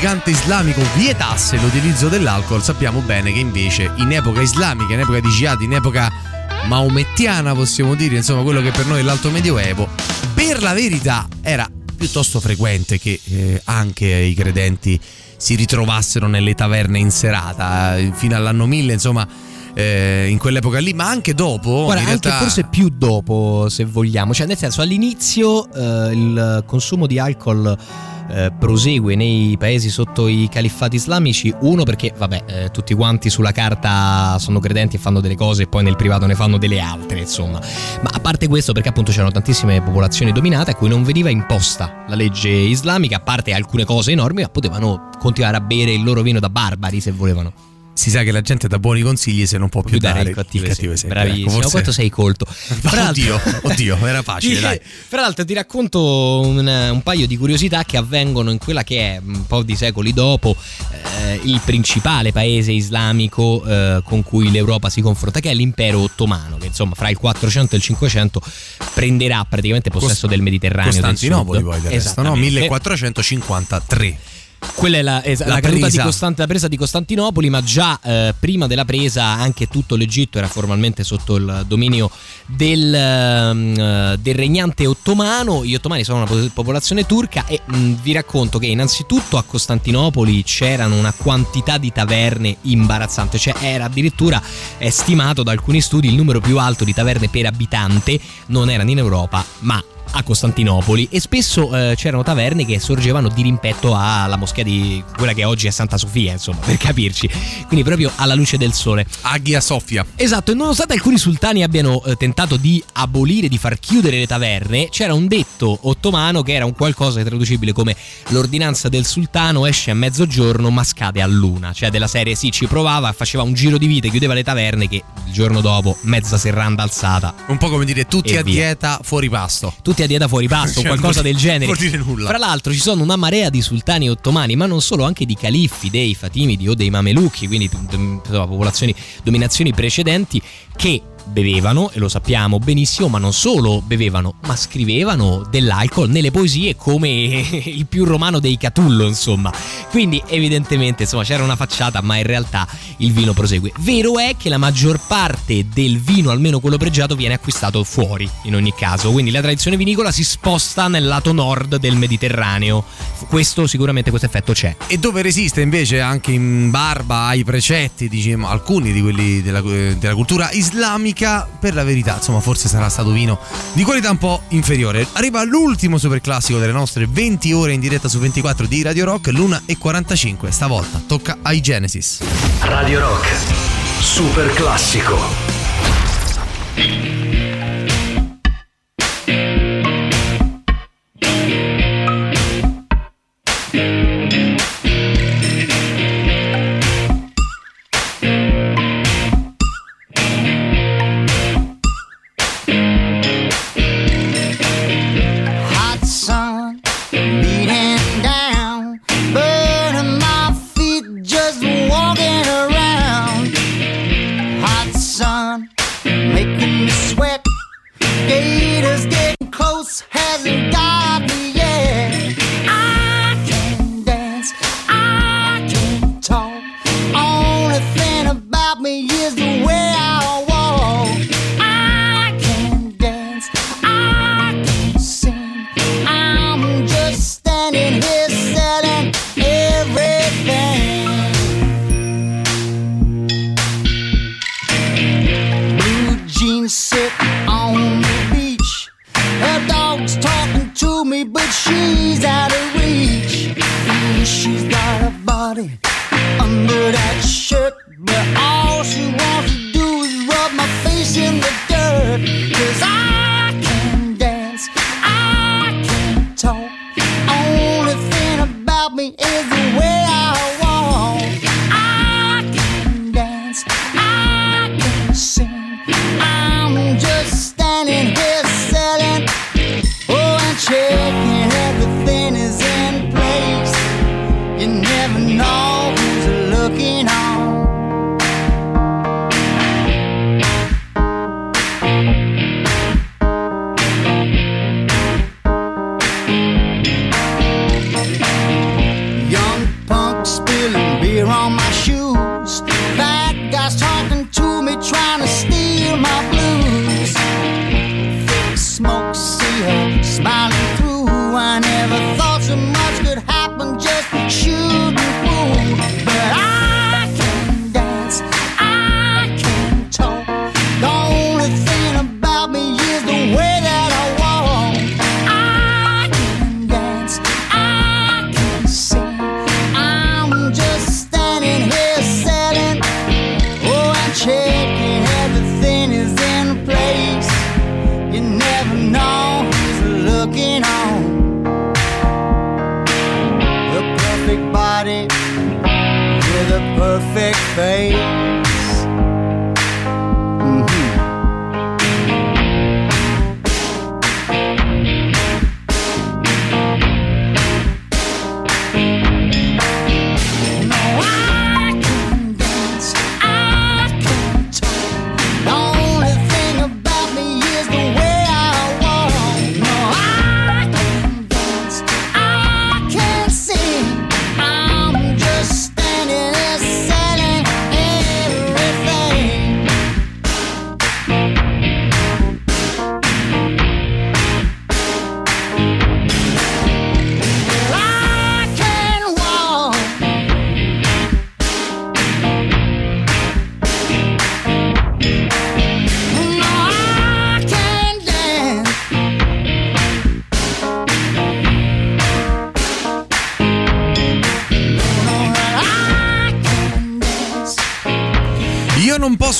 Speaker 4: Praticante islamico vietasse l'utilizzo dell'alcol, sappiamo bene che invece in epoca islamica, in epoca di jihad, in epoca maomettiana possiamo dire, insomma quello che per noi è l'alto medioevo, per la verità era piuttosto frequente che eh, anche i credenti si ritrovassero nelle taverne in serata, eh, fino all'anno 1000 insomma eh, in quell'epoca lì, ma anche dopo.
Speaker 5: Guarda,
Speaker 4: in
Speaker 5: anche
Speaker 4: realtà-
Speaker 5: forse più dopo, se vogliamo. Cioè, nel senso, all'inizio eh, il consumo di alcol eh, prosegue nei paesi sotto i califfati islamici. Uno, perché, vabbè, eh, tutti quanti sulla carta sono credenti e fanno delle cose, e poi nel privato ne fanno delle altre, insomma. Ma a parte questo, perché appunto c'erano tantissime popolazioni dominate a cui non veniva imposta la legge islamica, a parte alcune cose enormi, ma potevano continuare a bere il loro vino da barbari se volevano.
Speaker 4: Si sa che la gente dà buoni consigli se non può più, dare
Speaker 5: il cattivo esempio.
Speaker 4: esempio.
Speaker 5: Bravissimo,
Speaker 4: Ecco, forse-
Speaker 5: quanto sei colto. Fra
Speaker 4: Oddio, oddio, era facile, dai.
Speaker 5: Fra l'altro ti racconto un, un paio di curiosità che avvengono in quella che è un po' di secoli dopo eh, il principale paese islamico eh, con cui l'Europa si confronta, che è l'impero ottomano, che insomma fra il 400 e il 500 prenderà praticamente possesso
Speaker 4: Cost-
Speaker 5: del Mediterraneo. del
Speaker 4: Costantinopoli
Speaker 5: Sud.
Speaker 4: poi del resto, no?
Speaker 5: Esattamente.
Speaker 4: 1453.
Speaker 5: Quella è la, es-
Speaker 4: La
Speaker 5: la caduta di
Speaker 4: presa.
Speaker 5: Costan- la presa di Costantinopoli, ma già eh, prima della presa anche tutto l'Egitto era formalmente sotto il dominio del, ehm, eh, del regnante ottomano. Gli ottomani sono una po- popolazione turca e mh, vi racconto che innanzitutto a Costantinopoli c'erano una quantità di taverne imbarazzante, cioè era addirittura stimato da alcuni studi il numero più alto di taverne per abitante, non erano in Europa, ma a Costantinopoli e spesso eh, c'erano taverne che sorgevano di rimpetto alla moschea di quella che oggi è Santa Sofia, insomma, per capirci. Quindi proprio alla luce del sole.
Speaker 4: Aghia Sofia.
Speaker 5: Esatto, e nonostante alcuni sultani abbiano eh, tentato di abolire, di far chiudere le taverne, c'era un detto ottomano che era un qualcosa traducibile come l'ordinanza del sultano esce a mezzogiorno ma scade a luna, cioè della serie sì ci provava, faceva un giro di vite, chiudeva le taverne che il giorno dopo mezza serranda alzata
Speaker 4: Un po' come dire tutti a
Speaker 5: via.
Speaker 4: dieta, fuori pasto.
Speaker 5: tutti a dieta fuori pasto o
Speaker 4: Cioè,
Speaker 5: qualcosa del genere.
Speaker 4: vuol dire nulla.
Speaker 5: Fra l'altro ci sono una marea di sultani ottomani, ma non solo, anche di califfi, dei fatimidi o dei mamelucchi, quindi mm, insomma, popolazioni, dominazioni precedenti che bevevano, e lo sappiamo benissimo, ma non solo bevevano, ma scrivevano dell'alcol nelle poesie come il più romano dei Catullo, insomma. Quindi evidentemente insomma c'era una facciata, ma in realtà il vino prosegue. Vero è che la maggior parte del vino, almeno quello pregiato, viene acquistato fuori in ogni caso, quindi la tradizione vinicola si sposta nel lato nord del Mediterraneo. Questo sicuramente questo effetto c'è.
Speaker 4: E dove resiste invece anche in barba ai precetti, diciamo, alcuni di quelli della, della cultura islamica, per la verità, insomma, forse sarà stato vino di qualità un po' inferiore. Arriva l'ultimo super classico delle nostre 20 ore in diretta su 24 di Radio Rock, l'una e 45. Stavolta tocca ai Genesis.
Speaker 7: Radio Rock, super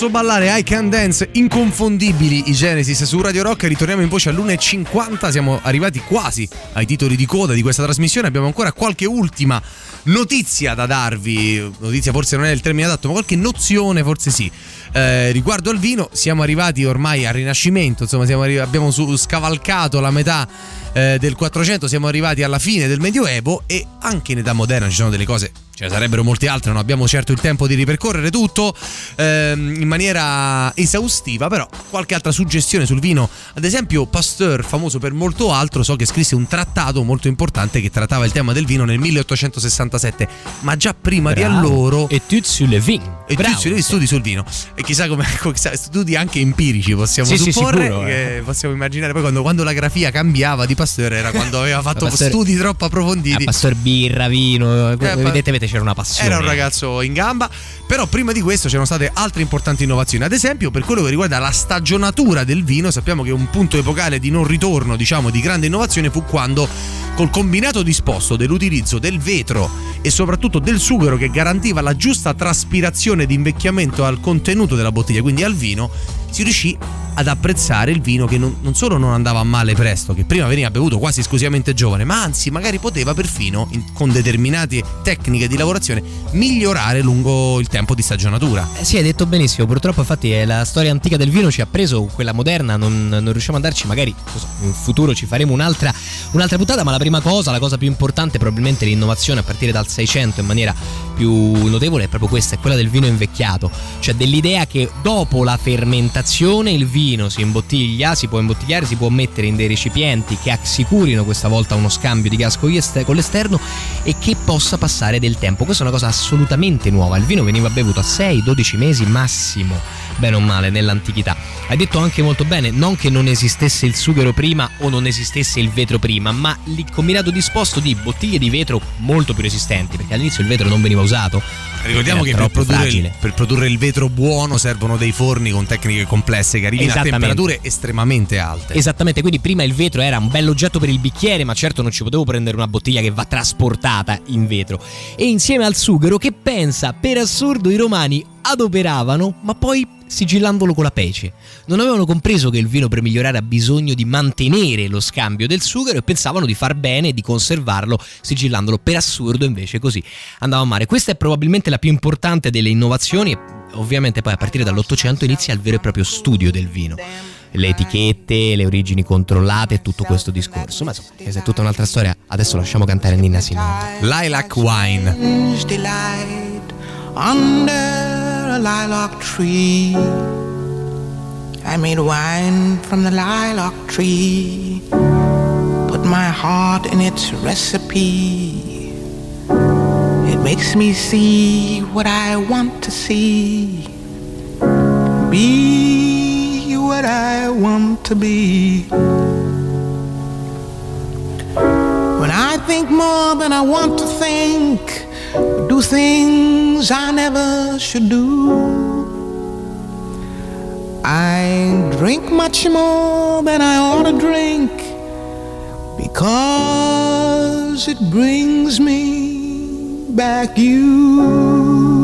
Speaker 4: posso ballare I Can Dance, inconfondibili i Genesis su Radio Rock. Ritorniamo in voce all'1.50. Siamo arrivati quasi ai titoli di coda di questa trasmissione. Abbiamo ancora qualche ultima notizia da darvi. Notizia forse non è il termine adatto, ma qualche nozione forse sì. Eh, riguardo al vino, siamo arrivati ormai al Rinascimento. Insomma, siamo arri- abbiamo su- scavalcato la metà eh, del 400, siamo arrivati alla fine del Medioevo e anche in età moderna ci sono delle cose. Ce ne sarebbero molte altre, non abbiamo certo il tempo di ripercorrere tutto ehm, in maniera esaustiva, però qualche altra suggestione sul vino. Ad esempio, Pasteur, famoso per molto altro, so che scrisse un trattato molto importante che trattava il tema del vino nel 1867, ma già prima di
Speaker 5: Bravo.
Speaker 4: allora
Speaker 5: E tu sulle vin.
Speaker 4: e tu studi, studi sul vino e chissà come studi anche empirici possiamo
Speaker 5: Sì, sì,
Speaker 4: supporre
Speaker 5: sicuro,
Speaker 4: che
Speaker 5: eh.
Speaker 4: possiamo immaginare poi quando, quando la grafia cambiava di Pasteur era quando aveva fatto
Speaker 5: Pasteur-
Speaker 4: studi troppo approfonditi
Speaker 5: Ah, Pastor birra, vino,
Speaker 4: Eh,
Speaker 5: vedete, vedete c'era una passione.
Speaker 4: era un ragazzo in gamba, però prima di questo c'erano state altre importanti innovazioni. Ad esempio, per quello che riguarda la stagionatura del vino, sappiamo che un punto epocale di non ritorno, diciamo, di grande innovazione fu quando col combinato disposto dell'utilizzo del vetro e soprattutto del sughero che garantiva la giusta traspirazione di invecchiamento al contenuto della bottiglia, quindi al vino, si riuscì ad apprezzare il vino che non, non solo non andava male presto, che prima veniva bevuto quasi esclusivamente giovane, ma anzi magari poteva perfino, in- con determinate tecniche di lavorazione, migliorare lungo il tempo di stagionatura.
Speaker 5: Eh, Sì, hai detto benissimo. Purtroppo, infatti, eh, la storia antica del vino ci ha preso, quella moderna non, non riusciamo ad andarci. Magari so, in futuro ci faremo un'altra, un'altra puntata. Ma la prima cosa, la cosa più importante, probabilmente l'innovazione a partire dal 600 in maniera più notevole, è proprio questa: è quella del vino invecchiato. Cioè, dell'idea che dopo la fermentazione il vino si imbottiglia, si può imbottigliare, si può mettere in dei recipienti che assicurino questa volta uno scambio di gas con con l'esterno e che possa passare del tempo. Questa è una cosa assolutamente nuova. Il vino veniva bevuto a 6-12 mesi massimo, bene o male, nell'antichità. Hai detto anche molto bene, non che non esistesse il sughero prima o non esistesse il vetro prima, ma il combinato disposto di bottiglie di vetro molto più resistenti, perché all'inizio il vetro non veniva usato.
Speaker 4: Ricordiamo che per produrre, il, per produrre il vetro buono servono dei forni con tecniche complesse che arrivino a temperature estremamente alte.
Speaker 5: Esattamente, quindi prima il vetro era un bell'oggetto per il bicchiere, ma certo non ci potevo prendere una bottiglia che va trasportata in vetro. E insieme al sughero che pensa, per assurdo i romani adoperavano, ma poi sigillandolo con la pece. Non avevano compreso che il vino per migliorare ha bisogno di mantenere lo scambio del sughero e pensavano di far bene e di conservarlo sigillandolo. Per assurdo invece così andava a mare. Questa è probabilmente la più importante delle innovazioni e ovviamente poi a partire dall'Ottocento inizia il vero e proprio studio del vino le etichette, le origini controllate e tutto questo discorso. Ma insomma, questa è tutta un'altra storia. Adesso lasciamo cantare Nina Simone.
Speaker 4: Lilac Wine.
Speaker 3: under lilac tree. I made wine from the lilac tree, put my heart in its recipe. It makes me see what I want to see. be what I want to be. When I think more than I want to think, do things I never should do. I drink much more than I ought to drink because it brings me back you.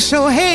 Speaker 3: So hazy?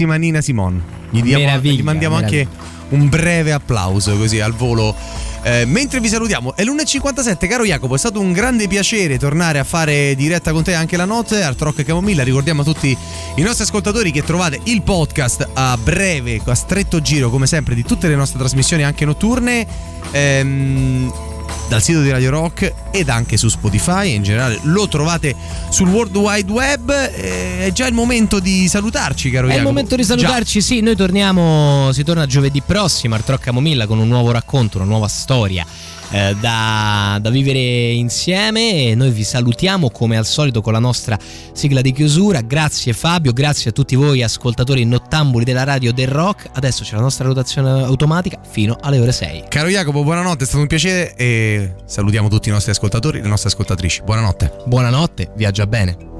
Speaker 4: Grandissima Nina Simon. Gli, diamo- gli mandiamo
Speaker 5: meraviglia.
Speaker 4: anche un breve applauso così al volo. Eh, mentre vi salutiamo, è l'1.57, caro Jacopo, è stato un grande piacere tornare a fare diretta con te anche la notte al Rock Camomilla. Ricordiamo a tutti i nostri ascoltatori che trovate il podcast a breve, a stretto giro, come sempre, di tutte le nostre trasmissioni anche notturne. ehm, dal sito di Radio Rock ed anche su Spotify in generale lo trovate sul World Wide Web. Eh, è già il momento di salutarci, caro
Speaker 5: È il momento di
Speaker 4: Già.
Speaker 5: salutarci, sì, noi torniamo, si torna giovedì prossimo al Troc Camomilla con un nuovo racconto, una nuova storia eh, da, da vivere insieme e noi vi salutiamo come al solito con la nostra sigla di chiusura. Grazie Fabio, grazie a tutti voi ascoltatori nottambuli della radio del rock. Adesso c'è la nostra rotazione automatica fino alle ore 6.
Speaker 4: Caro Jacopo, buonanotte, è stato un piacere e salutiamo tutti i nostri ascoltatori e le nostre ascoltatrici. Buonanotte.
Speaker 5: Buonanotte, viaggia bene.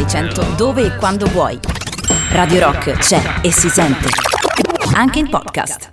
Speaker 2: 600 dove e quando vuoi. Radio Rock c'è e si sente. Anche in podcast.